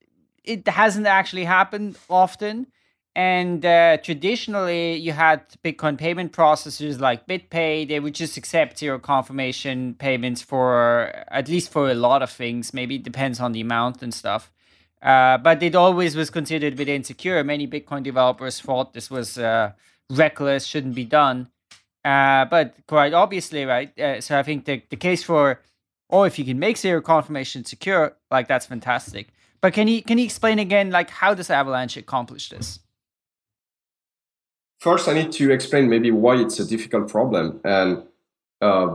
it hasn't actually happened often. And uh, traditionally, you had Bitcoin payment processors like BitPay. They would just accept zero confirmation payments for at least for a lot of things. Maybe it depends on the amount and stuff. Uh, but it always was considered a bit insecure. Many Bitcoin developers thought this was uh, reckless, shouldn't be done. Uh, but quite obviously, right? Uh, so I think the, the case for, or if you can make zero confirmation secure, like that's fantastic. But can you can you explain again, like how does Avalanche accomplish this? first i need to explain maybe why it's a difficult problem and uh,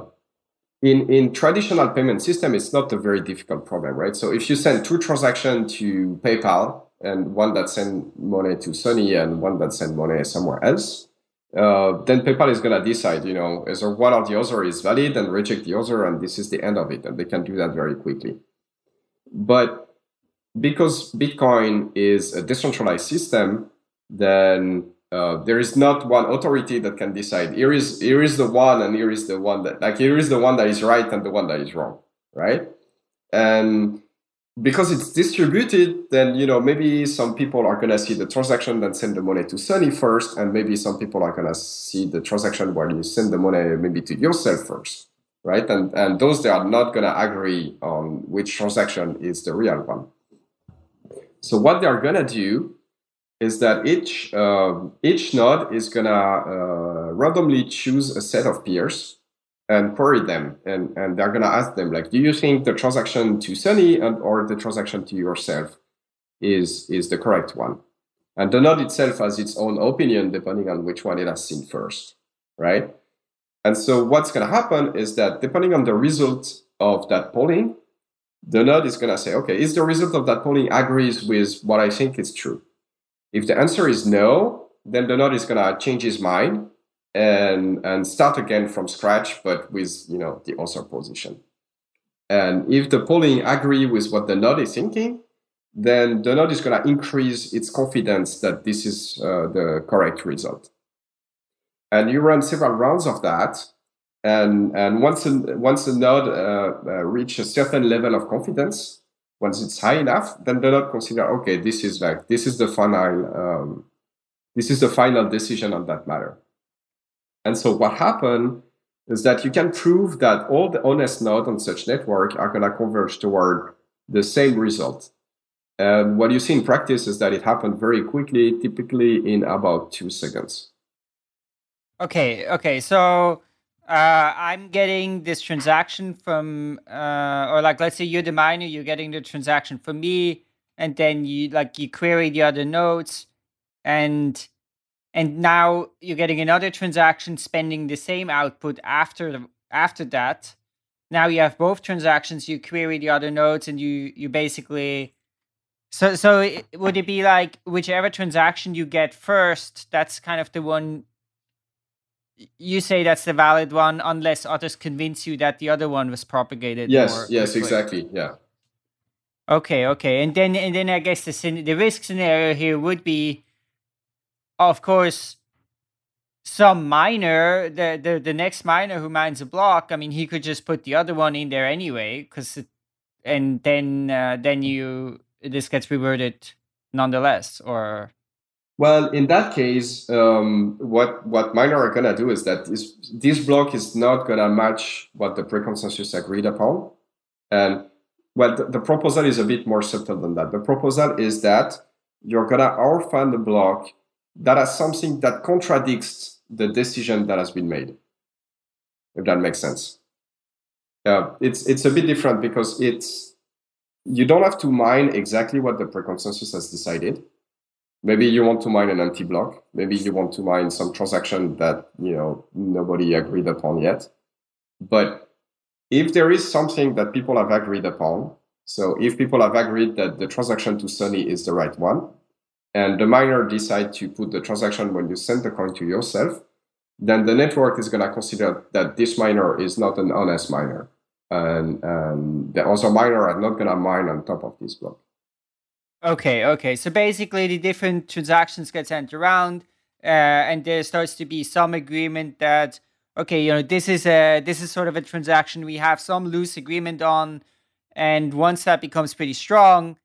in in traditional payment system it's not a very difficult problem right so if you send two transactions to paypal and one that send money to Sunny and one that send money somewhere else uh, then PayPal is going to decide, you know, is one or the other is valid and reject the other, and this is the end of it. And they can do that very quickly. But because Bitcoin is a decentralized system, then uh, there is not one authority that can decide here is here is the one and here is the one that like here is the one that is right and the one that is wrong, right? And because it's distributed, then you know maybe some people are gonna see the transaction that send the money to Sunny first, and maybe some people are gonna see the transaction where you send the money maybe to yourself first, right? And and those they are not gonna agree on which transaction is the real one. So what they are gonna do is that each um each node is gonna uh, randomly choose a set of peers and query them and, and they're going to ask them like do you think the transaction to sunny and or the transaction to yourself is is the correct one? And the node itself has its own opinion depending on which one it has seen first right? And so what's going to happen is that depending on the result of that polling the node is going to say okay is the result of that polling agrees with what i think is true? If the answer is no then the node is going to change his mind and and start again from scratch but with you know the author position. And if the polling agree with what the node is thinking then the node is going to increase its confidence that this is uh, the correct result. And you run several rounds of that and and once a, once the node uh, uh, reach a certain level of confidence once it's high enough then the node consider okay this is like this is the final um, this is the final decision on that matter and so what happened is that you can prove that all the honest nodes on such network are going to converge toward the same result. And what you see in practice is that it happened very quickly, typically in about two seconds. Okay, okay. So uh, I'm getting this transaction from, uh, or like, let's say you're the miner, you're getting the transaction from me, and then you like you query the other nodes, and and now you're getting another transaction spending the same output after the, after that. Now you have both transactions. You query the other nodes, and you you basically. So so would it be like whichever transaction you get first? That's kind of the one you say that's the valid one unless others convince you that the other one was propagated. Yes, yes, exactly. Yeah. Okay, okay, and then and then I guess the the risk scenario here would be, of course, some miner, the the the next miner who mines a block. I mean, he could just put the other one in there anyway, because, and then uh, then you this gets reverted nonetheless, or well, in that case, um, what what miner are gonna do is that this this block is not gonna match what the pre-consensus agreed upon, and well, the, the, proposal is a bit more subtle than that. The proposal is that you're gonna orphan the block that has something that contradicts the decision that has been made. If that makes sense. Yeah, it's it's a bit different because it's you don't have to mine exactly what the pre-consensus has decided maybe you want to mine an empty block. Maybe you want to mine some transaction that you know nobody agreed upon yet. But if there is something that people have agreed upon so if people have agreed that the transaction to Sunny is the right one and the miner decide to put the transaction when you send the coin to yourself then the network is going to consider that this miner is not an honest miner. And, and the other miner are not going to mine on top of this block Okay, okay. So basically, the different transactions get sent around, uh, and there starts to be some agreement that okay, you know, this is a this is sort of a transaction we have some loose agreement on, and once that becomes pretty strong,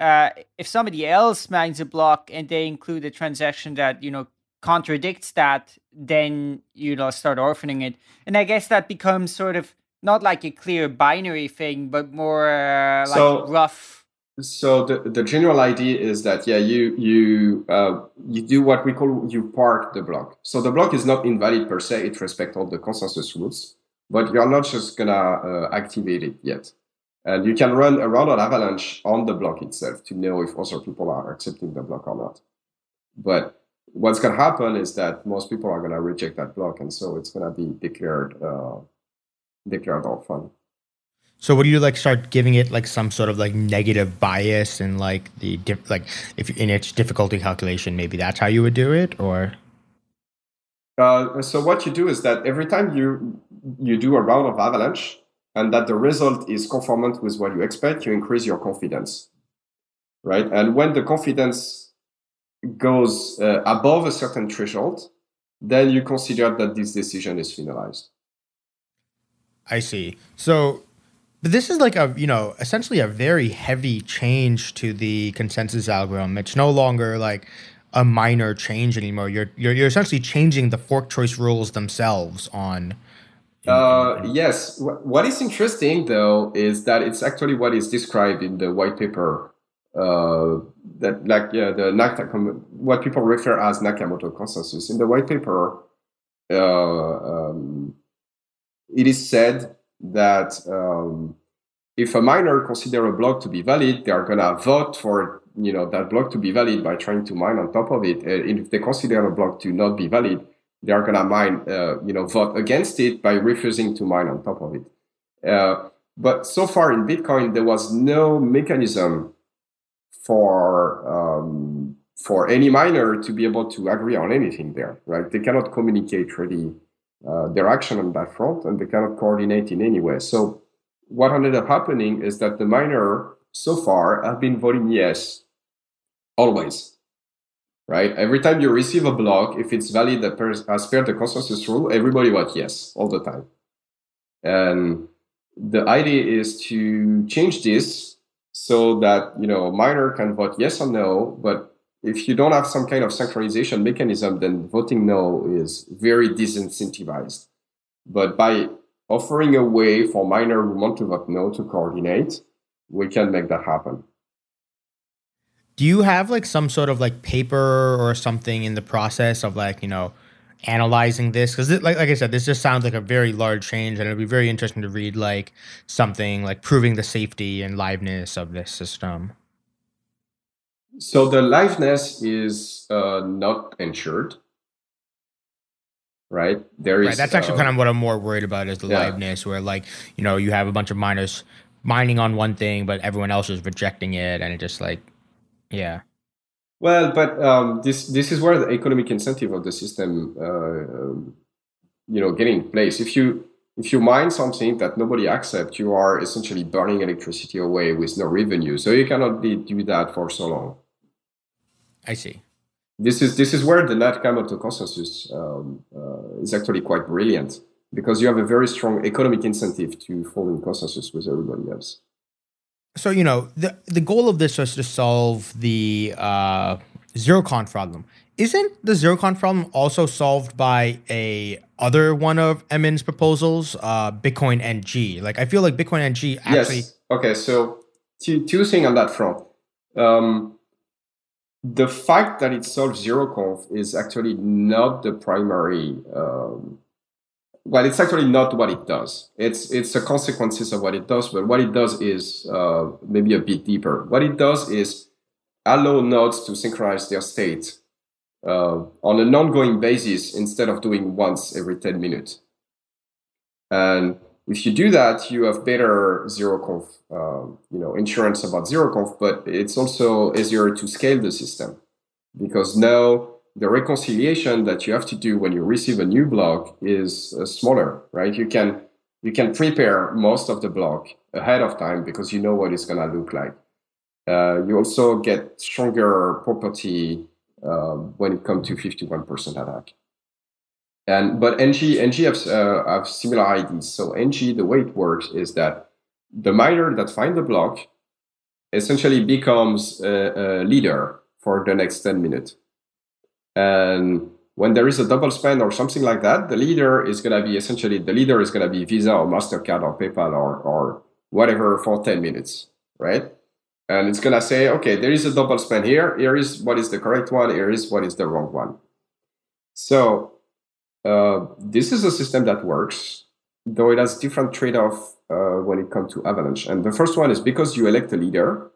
uh, if somebody else mines a block and they include a transaction that you know contradicts that, then you know start orphaning it, and I guess that becomes sort of not like a clear binary thing, but more uh, like so, rough so the, the general idea is that yeah you you uh, you do what we call you park the block. So the block is not invalid per se it respects all the consensus rules but you're not just gonna uh, activate it yet. And you can run a random avalanche on the block itself to know if other people are accepting the block or not. But what's gonna happen is that most people are gonna reject that block and so it's gonna be declared uh, declared orphan so what do you like start giving it like some sort of like negative bias and like the diff- like if in its difficulty calculation maybe that's how you would do it or? Uh, so what you do is that every time you you do a round of avalanche and that the result is conformant with what you expect you increase your confidence right? And when the confidence goes uh, above a certain threshold then you consider that this decision is finalized. I see. So but this is like a, you know, essentially a very heavy change to the consensus algorithm. It's no longer like a minor change anymore. You're you're, you're essentially changing the fork choice rules themselves on. Uh, yes. What is interesting though is that it's actually what is described in the white paper. Uh, that like yeah, the Nakamoto, what people refer as Nakamoto consensus. In the white paper, uh, um, it is said that um, if a miner consider a block to be valid, they are gonna vote for you know that block to be valid by trying to mine on top of it. And if they consider a block to not be valid, they are gonna mine uh, you know vote against it by refusing to mine on top of it. Uh, but so far in Bitcoin, there was no mechanism for um, for any miner to be able to agree on anything there. Right? They cannot communicate really uh, their action on that front, and they cannot coordinate in any way. So what ended up happening is that the miner so far have been voting yes, always. Right? Every time you receive a block, if it's valid as per the consensus rule, everybody votes yes all the time. And the idea is to change this so that you know miner can vote yes or no, but if you don't have some kind of synchronization mechanism, then voting no is very disincentivized. But by offering a way for miner who want to vote no to coordinate, we can make that happen. Do you have like some sort of like paper or something in the process of like, you know, analyzing this? Because like like I said, this just sounds like a very large change, and it'd be very interesting to read like something like proving the safety and liveness of this system. So the liveness is uh, not ensured, right? There is right. That's actually uh, kind of what I'm more worried about is the yeah. liveness, where like you know you have a bunch of miners mining on one thing, but everyone else is rejecting it, and it just like, yeah. Well, but um, this this is where the economic incentive of the system, uh, um, you know, get in place. If you if you mine something that nobody accepts, you are essentially burning electricity away with no revenue. So you cannot be, do that for so long. I see. This is this is where the Nakamoto consensus um, uh, is actually quite brilliant because you have a very strong economic incentive to fall in consensus with everybody else. So you know the the goal of this was to solve the uh, zero-conf problem. Isn't the zero-conf problem also solved by a other one of Emin's proposals, uh, Bitcoin NG? Like I feel like Bitcoin NG actually. Yes. Okay. So two two things on that front. Um, the fact that it solves zero-conf is actually not the primary um, well, it's actually not what it does. It's it's the consequences of what it does, but what it does is uh, maybe a bit deeper. What it does is allow nodes to synchronize their state uh, on an ongoing basis instead of doing once every 10 minutes. And if you do that, you have better zero conf, uh, you know, insurance about zero conf, but it's also easier to scale the system because now the reconciliation that you have to do when you receive a new block is uh, smaller, right? You can you can prepare most of the block ahead of time because you know what it's gonna look like. Uh, you also get stronger property uh, when it comes to 51% attack. And but NG NG have, uh, have similar IDs. So NG, the way it works is that the miner that find the block essentially becomes a, a leader for the next 10 minutes. And when there is a double spend or something like that, the leader is going to be essentially the leader is going to be Visa or Mastercard or PayPal or or whatever for 10 minutes, right? And it's going to say, okay, there is a double spend here. Here is what is the correct one. Here is what is the wrong one. So uh, this is a system that works, though it has different trade-off uh, when it comes to Avalanche. And the first one is because you elect a leader,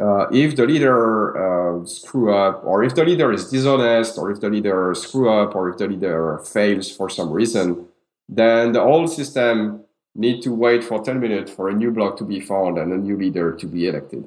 uh, if the leader uh, screw up, or if the leader is dishonest, or if the leader screw up, or if the leader fails for some reason, then the whole system need to wait for 10 minutes for a new block to be found and a new leader to be elected.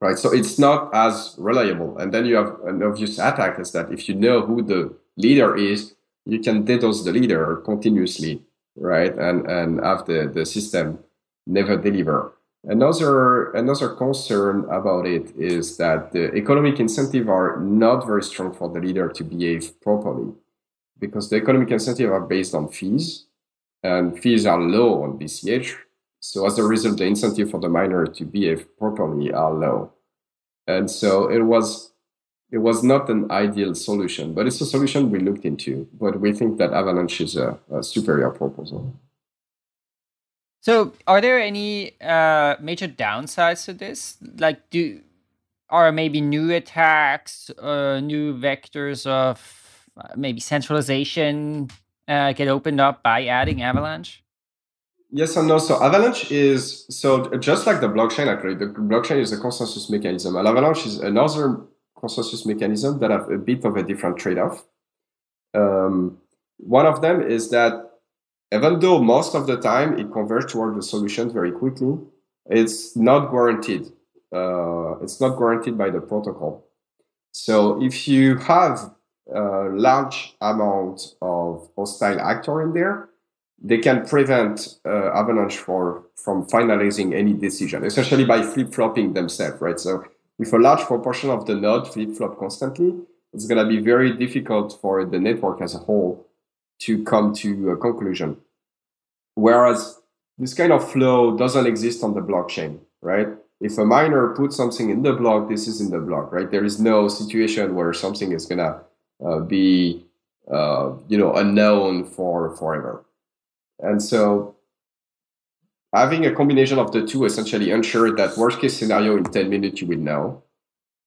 Right, so it's not as reliable. And then you have an obvious attack is that if you know who the leader is, you can DDoS the leader continuously, right? And and have the, the system never deliver. Another another concern about it is that the economic incentive are not very strong for the leader to behave properly, because the economic incentive are based on fees, and fees are low on BCH. So as a result, the incentive for the miner to behave properly are low, and so it was it was not an ideal solution, but it's a solution we looked into. But we think that Avalanche is a, a superior proposal. So, are there any uh, major downsides to this? Like, do are maybe new attacks, uh, new vectors of uh, maybe centralization uh, get opened up by adding Avalanche? Yes and no. So Avalanche is so just like the blockchain. Actually, the blockchain is a consensus mechanism, and Avalanche is another consensus mechanism that have a bit of a different trade-off. Um, one of them is that even though most of the time it converges toward the solution very quickly, it's not guaranteed. Uh, it's not guaranteed by the protocol. So if you have a large amount of hostile actor in there, they can prevent uh, Avalanche for, from finalizing any decision, essentially by flip-flopping themselves, right? So if a large proportion of the node flip-flop constantly, it's going to be very difficult for the network as a whole to come to a conclusion. Whereas this kind of flow doesn't exist on the blockchain, right? If a miner puts something in the block, this is in the block, right? There is no situation where something is gonna uh, be, uh, you know, unknown for forever. And so having a combination of the two essentially ensure that worst case scenario in 10 minutes you will know,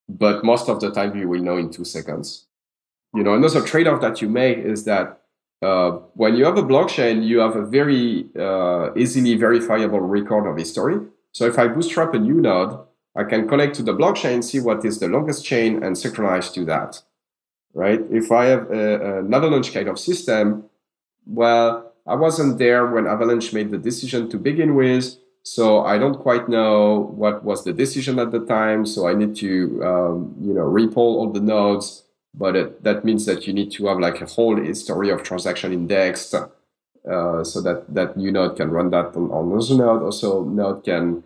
but most of the time you will know in two seconds. You know, another trade-off that you make is that uh, when you have a blockchain, you have a very uh, easily verifiable record of history. So if I bootstrap a new node, I can connect to the blockchain, see what is the longest chain, and synchronize to that. Right? If I have a, an Avalanche kind of system, well, I wasn't there when Avalanche made the decision to begin with, so I don't quite know what was the decision at the time. So I need to, um, you know, repoll all the nodes. But it, that means that you need to have like a whole history of transaction indexed, uh, so that that new node can run that on, on another node. Also, node can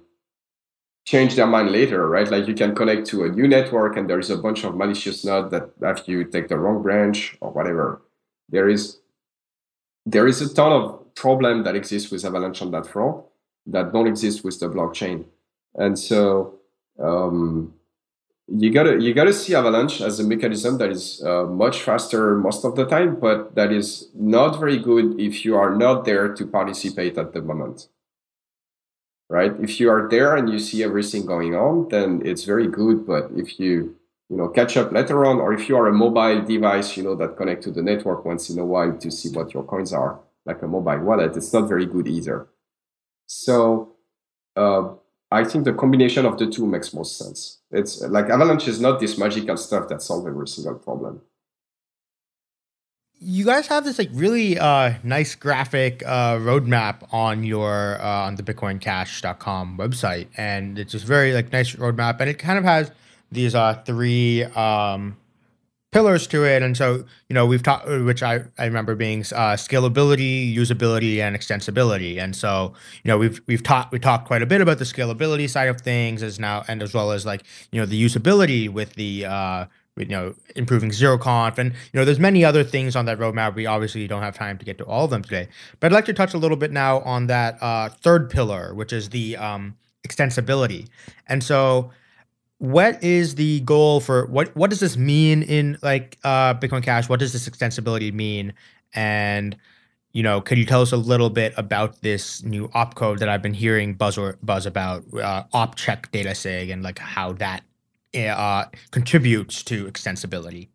change their mind later, right? Like you can connect to a new network, and there is a bunch of malicious nodes that after you take the wrong branch or whatever, there is there is a ton of problem that exists with Avalanche on that front that don't exist with the blockchain. And so um, you gotta you gotta see Avalanche as a mechanism that is uh, much faster most of the time, but that is not very good if you are not there to participate at the moment. Right? If you are there and you see everything going on, then it's very good. But if you you know catch up later on or if you are a mobile device you know that connect to the network once in a while to see what your coins are like a mobile wallet it's not very good either. So uh, i think the combination of the two makes most sense. It's like avalanche is not this magical stuff that solves every single problem. You guys have this like really uh, nice graphic uh, roadmap on your uh, on the bitcoincash.com website and it's just very like nice roadmap and it kind of has these are three um, pillars to it. And so, you know, we've talked, which I, I remember being uh, scalability, usability, and extensibility. And so, you know, we've we've talked we talked quite a bit about the scalability side of things as now, and as well as like you know the usability with the uh, you know improving zero conf and you know there's many other things on that roadmap we obviously don't have time to get to all of them today but i'd like to touch a little bit now on that uh, third pillar which is the um, extensibility and so what is the goal for what what does this mean in like uh bitcoin cash? What does this extensibility mean? And you know could you tell us a little bit about this new opcode that i've been hearing buzz or buzz about uh, opcheck data sig and like how that uh, contributes to extensibility?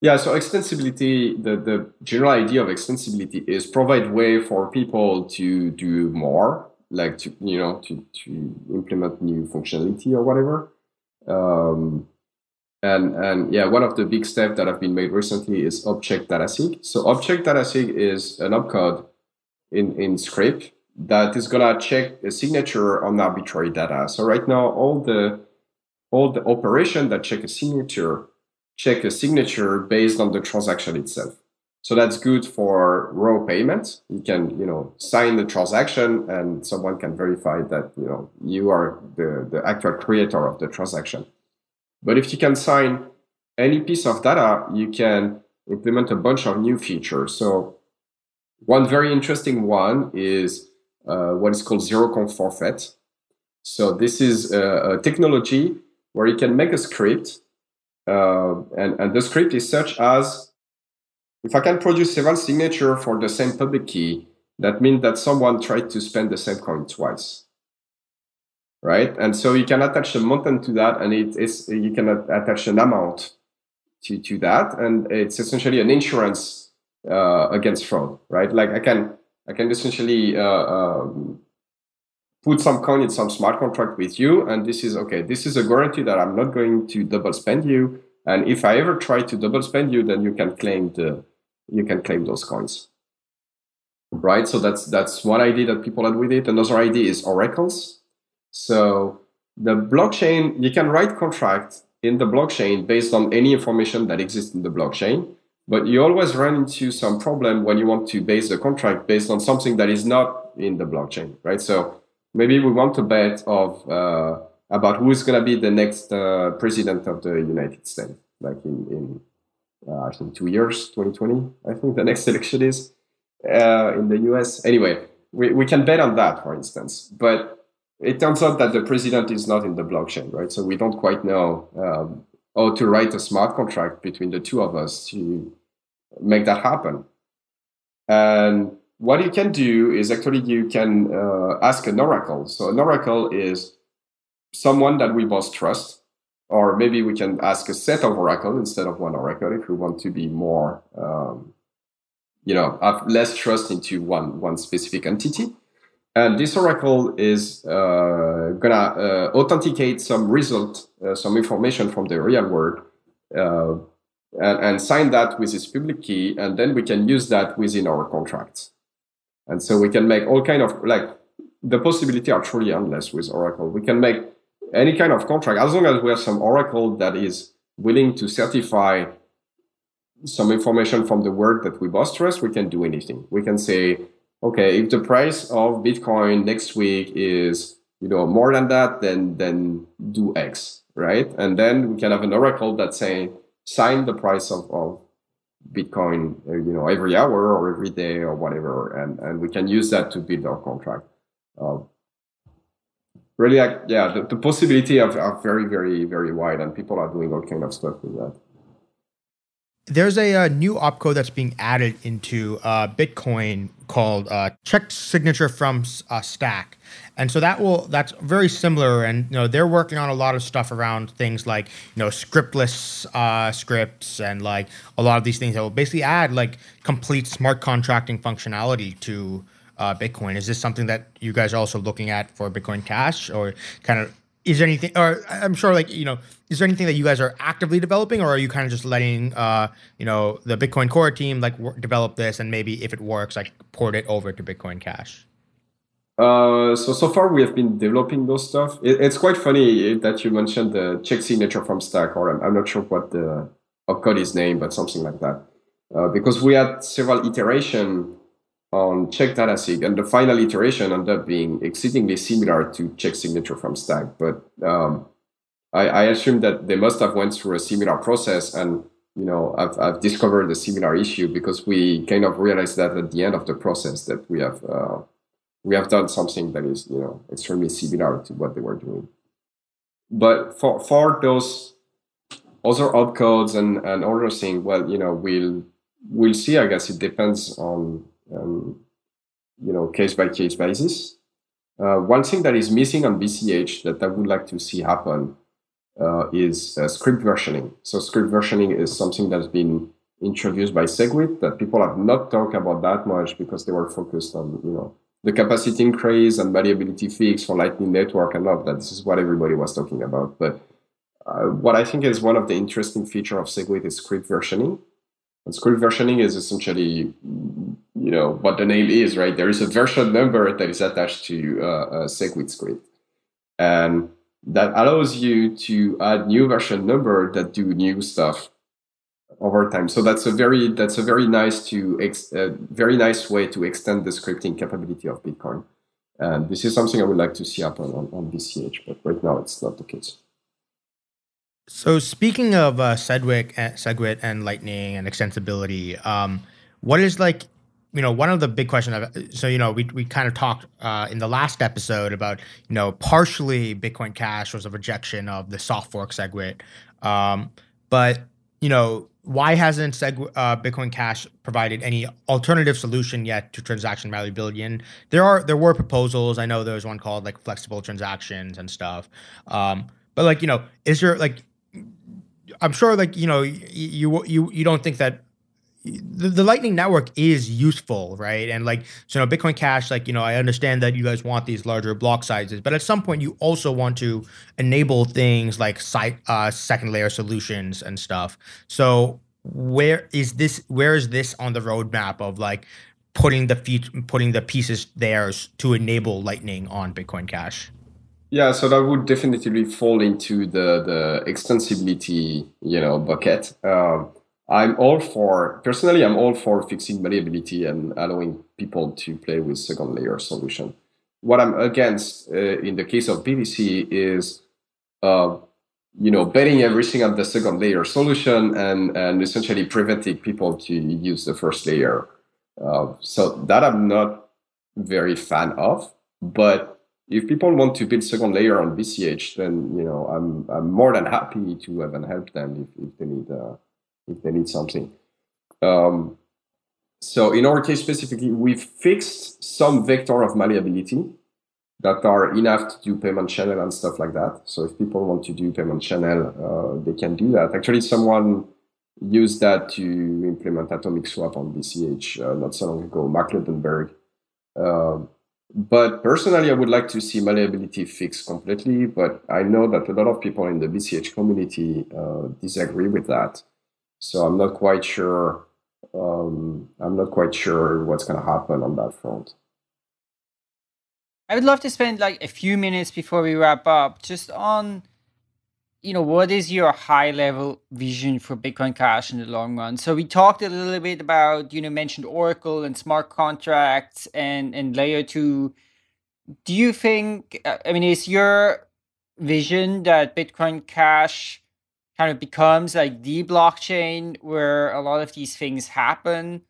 Yeah so extensibility the the general idea of extensibility is provide way for people to do more like to you know to to implement new functionality or whatever. Um, and and yeah, one of the big steps that have been made recently is Opcheck DataSig. So Opcheck DataSig is an opcode in in script that is gonna check a signature on arbitrary data. So right now, all the all the operation that check a signature check a signature based on the transaction itself. So that's good for raw payments. You can, you know, sign the transaction and someone can verify that, you know, you are the, the actual creator of the transaction. But if you can sign any piece of data, you can implement a bunch of new features. So one very interesting one is uh, what is called zero conf forfeit. So this is a, a technology where you can make a script, uh, and, and the script is such as if I can produce several signatures for the same public key, that means that someone tried to spend the same coin twice. Right? And so you can attach a mountain to that and it is you can attach an amount to, to that. And it's essentially an insurance uh, against fraud, right? Like I can I can essentially uh, um, put some coin in some smart contract with you, and this is okay. This is a guarantee that I'm not going to double spend you. And if I ever try to double spend you, then you can claim the you can claim those coins. Right. So that's that's one idea that people had with it. Another idea is oracles. So the blockchain, you can write contract in the blockchain based on any information that exists in the blockchain, but you always run into some problem when you want to base the contract based on something that is not in the blockchain, right? So maybe we want to bet of uh, about who is going to be the next uh, president of the United States, like in, in uh, I think two years, 2020, I think the next election is uh, in the US. Anyway, we, we can bet on that, for instance. But it turns out that the president is not in the blockchain, right? So we don't quite know um, how to write a smart contract between the two of us to make that happen. And what you can do is actually you can uh, ask an oracle. So an oracle is someone that we both trust, or maybe we can ask a set of oracle instead of one oracle if we want to be more, um, you know, have less trust into one one specific entity. And this oracle is uh, gonna uh, authenticate some result, uh, some information from the real world, uh, and, and sign that with its public key, and then we can use that within our contracts. And so we can make all kind of like the possibility are truly endless with Oracle. We can make any kind of contract as long as we have some Oracle that is willing to certify some information from the work that we both trust. We can do anything. We can say, okay, if the price of Bitcoin next week is you know more than that, then then do X, right? And then we can have an Oracle that say sign the price of, of Bitcoin, uh, you know, every hour or every day or whatever, and and we can use that to build our contract. Uh, really, like, yeah, the, the possibility of are very, very, very wide, and people are doing all kind of stuff with that there's a, a, uh, new opcode that's being added into uh, Bitcoin called uh, check signature from uh, stack, and so that will that's very similar. And you know they're working on a lot of stuff around things like you know scriptless uh, scripts and like a lot of these things that will basically add like complete smart contracting functionality to uh, Bitcoin. Is this something that you guys are also looking at for Bitcoin Cash, or kind of is there anything or i'm sure like you know is there anything that you guys are actively developing or are you kind of just letting uh you know the bitcoin core team like w- develop this and maybe if it works like port it over to bitcoin cash uh, so so far we have been developing those stuff. It, it's quite funny that you mentioned the check signature from Stack, or I'm, I'm not sure what the code is named, but something like that. Uh, because we had several iteration on check data sig, and the final iteration ended up being exceedingly similar to check signature from Stack. But um, I, I assume that they must have went through a similar process, and you know, I've, I've discovered a similar issue because we kind of realized that at the end of the process that we have uh, we have done something that is you know extremely similar to what they were doing. But for for those other opcodes and and other things, well, you know, we'll we'll see. I guess it depends on um, you know, case by case basis. Uh, one thing that is missing on BCH that I would like to see happen uh, is uh, script versioning. So script versioning is something that's been introduced by SegWit that people have not talked about that much because they were focused on, you know, the capacity increase and malleability fix for Lightning Network and all that. This is what everybody was talking about. But uh, what I think is one of the interesting feature of SegWit is script versioning. And script versioning is essentially, you know, what the name is, right? There is a version number that is attached to uh, a SegWit script. And that allows you to add new version number that do new stuff over time. So that's a very that's a very nice to ex, uh, very nice way to extend the scripting capability of Bitcoin. And this is something I would like to see happen on, on BCH, but right now it's not the case. So speaking of uh, Segwit, uh, Segwit and Lightning and extensibility, um, what is like, you know, one of the big questions. So you know, we we kind of talked uh, in the last episode about you know partially Bitcoin Cash was a rejection of the soft fork Segwit, um, but you know why hasn't Seg- uh, Bitcoin Cash provided any alternative solution yet to transaction malleability? And there are there were proposals. I know there was one called like flexible transactions and stuff. Um, but like you know, is there like I'm sure, like you know, you you you don't think that the, the, Lightning Network is useful, right? And like so, you know, Bitcoin Cash, like you know, I understand that you guys want these larger block sizes, but at some point, you also want to enable things like site uh, second layer solutions and stuff. So where is this? Where is this on the roadmap of like putting the feet, putting the pieces there to enable Lightning on Bitcoin Cash? Yeah, so that would definitely fall into the the extensibility, you know, bucket. Um, I'm all for personally. I'm all for fixing malleability and allowing people to play with second layer solution. What I'm against uh, in the case of BTC is, uh, you know, betting everything on the second layer solution and and essentially preventing people to use the first layer. Uh, so that I'm not very fan of, but if people want to build second layer on BCH, then you know I'm I'm more than happy to even help them if, if they need uh, if they need something. Um, so in our case specifically, we've fixed some vector of malleability that are enough to do payment channel and stuff like that. So if people want to do payment channel, uh, they can do that. Actually, someone used that to implement atomic swap on BCH uh, not so long ago, Mark Lundeberg. But personally, I would like to see malleability fixed completely. But I know that a lot of people in the BCH community uh, disagree with that. So I'm not quite sure. Um, I'm not quite sure what's going to happen on that front. I would love to spend like a few minutes before we wrap up just on you know what is your high level vision for bitcoin cash in the long run? So we talked a little bit about you know mentioned oracle and smart contracts and and layer 2 do you think uh, i mean is your vision that bitcoin cash kind of becomes like the blockchain where a lot of these things happen?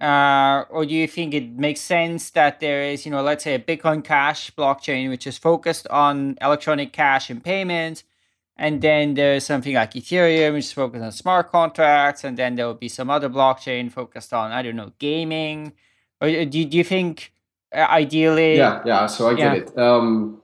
Uh, or do you think it makes sense that there is, you know, let's say a Bitcoin Cash blockchain which is focused on electronic cash and payments, and then there's something like Ethereum which is focused on smart contracts, and then there will be some other blockchain focused on I don't know gaming. Or uh, do do you think uh, ideally? Yeah, yeah. So I get it. Um,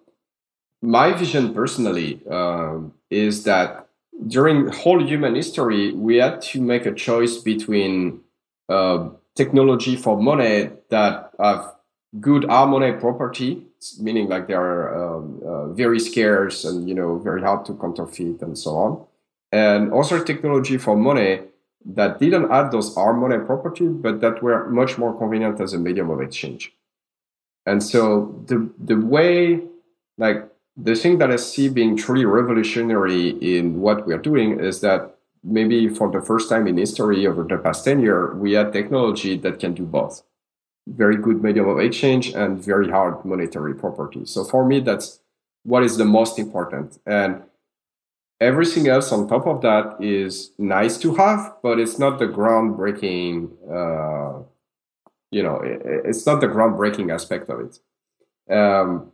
my vision personally um, is that during whole human history, we had to make a choice between uh, technology for money that have good money property, meaning like they are um, uh, very scarce and you know very hard to counterfeit and so on, and also technology for money that didn't add those money property, but that were much more convenient as a medium of exchange. And so the the way like the thing that I see being truly revolutionary in what we are doing is that maybe for the first time in history over the past 10 years, we had technology that can do both. Very good medium of exchange and very hard monetary property. So for me, that's what is the most important. And everything else on top of that is nice to have, but it's not the groundbreaking, uh, you know, it's not the groundbreaking aspect of it. Um,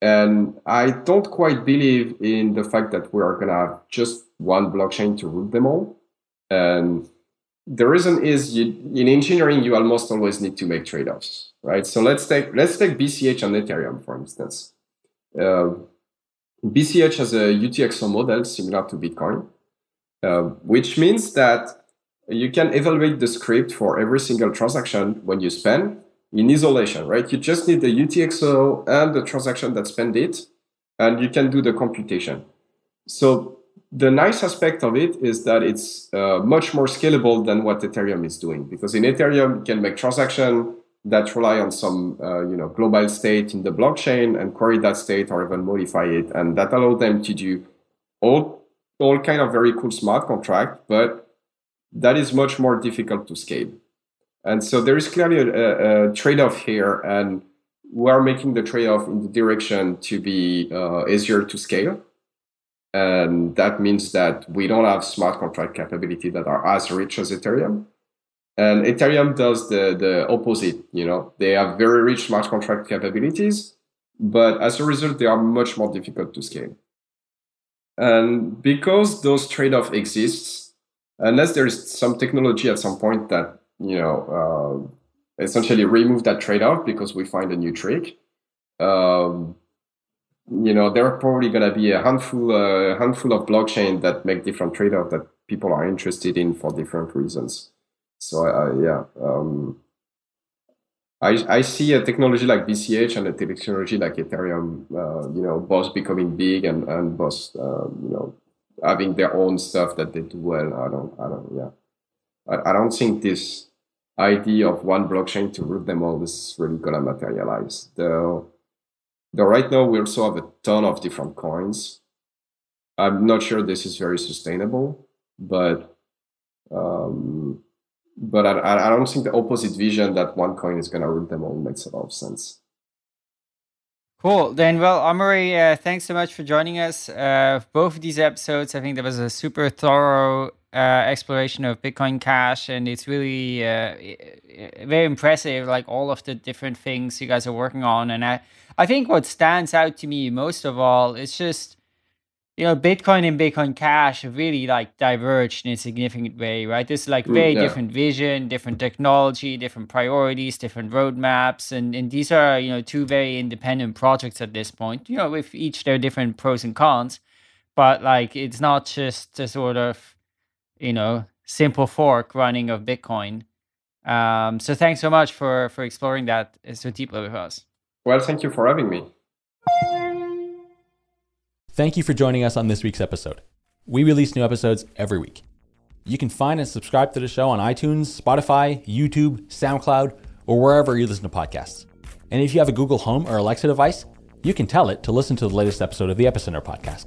and I don't quite believe in the fact that we are to have just one blockchain to root them all. And the reason is you, in engineering, you almost always need to make trade-offs, right? So let's take let's take BCH and Ethereum, for instance. Uh, BCH has a UTXO model similar to Bitcoin, uh, which means that you can evaluate the script for every single transaction when you spend in isolation, right? You just need the UTXO and the transaction that spend it, and you can do the computation. So the nice aspect of it is that it's uh, much more scalable than what Ethereum is doing because in Ethereum you can make transaction that rely on some uh, you know global state in the blockchain and query that state or even modify it. And that allow them to do all all kind of very cool smart contract but that is much more difficult to scale. And so there is clearly a, a, a trade-off here and we are making the trade-off in the direction to be uh, easier to scale and that means that we don't have smart contract capability that are as rich as Ethereum. And Ethereum does the, the opposite. You know, they have very rich smart contract capabilities, but as a result, they are much more difficult to scale. And because those trade-off exists, unless there is some technology at some point that you know uh, essentially remove that trade-off because we find a new trick, um, you know, there are probably going to be a handful, a uh, handful of blockchain that make different trade-off that people are interested in for different reasons. So uh, yeah, um, I I see a technology like BCH and a technology like Ethereum, uh, you know, both becoming big and and both uh, you know having their own stuff that they do well. I don't I don't yeah, I, I don't think this idea of one blockchain to root them all is really gonna materialize. Though Though right now we also have a ton of different coins. I'm not sure this is very sustainable, but um, but I, I don't think the opposite vision that one coin is going to rule them all makes a lot of sense. Cool. Then, well, Amaury, uh, thanks so much for joining us. Uh, both of these episodes, I think there was a super thorough uh, exploration of Bitcoin Cash, and it's really uh, very impressive. Like all of the different things you guys are working on, and I I think what stands out to me most of all is just you know, Bitcoin and Bitcoin Cash have really like diverged in a significant way, right? There's like Mm, very yeah. different vision, different technology, different priorities, different roadmaps, and and these are you know two very independent projects at this point. You know, with each their different pros and cons, but like it's not just a sort of you know simple fork running of Bitcoin. Um, so thanks so much for for exploring that so deeply with us. Well, thank you for having me. Thank you for joining us on this week's episode. We release new episodes every week. You can find and subscribe to the show on iTunes, Spotify, YouTube, SoundCloud, or wherever you listen to podcasts. And if you have a Google Home or Alexa device, you can tell it to listen to the latest episode of the Epicenter podcast.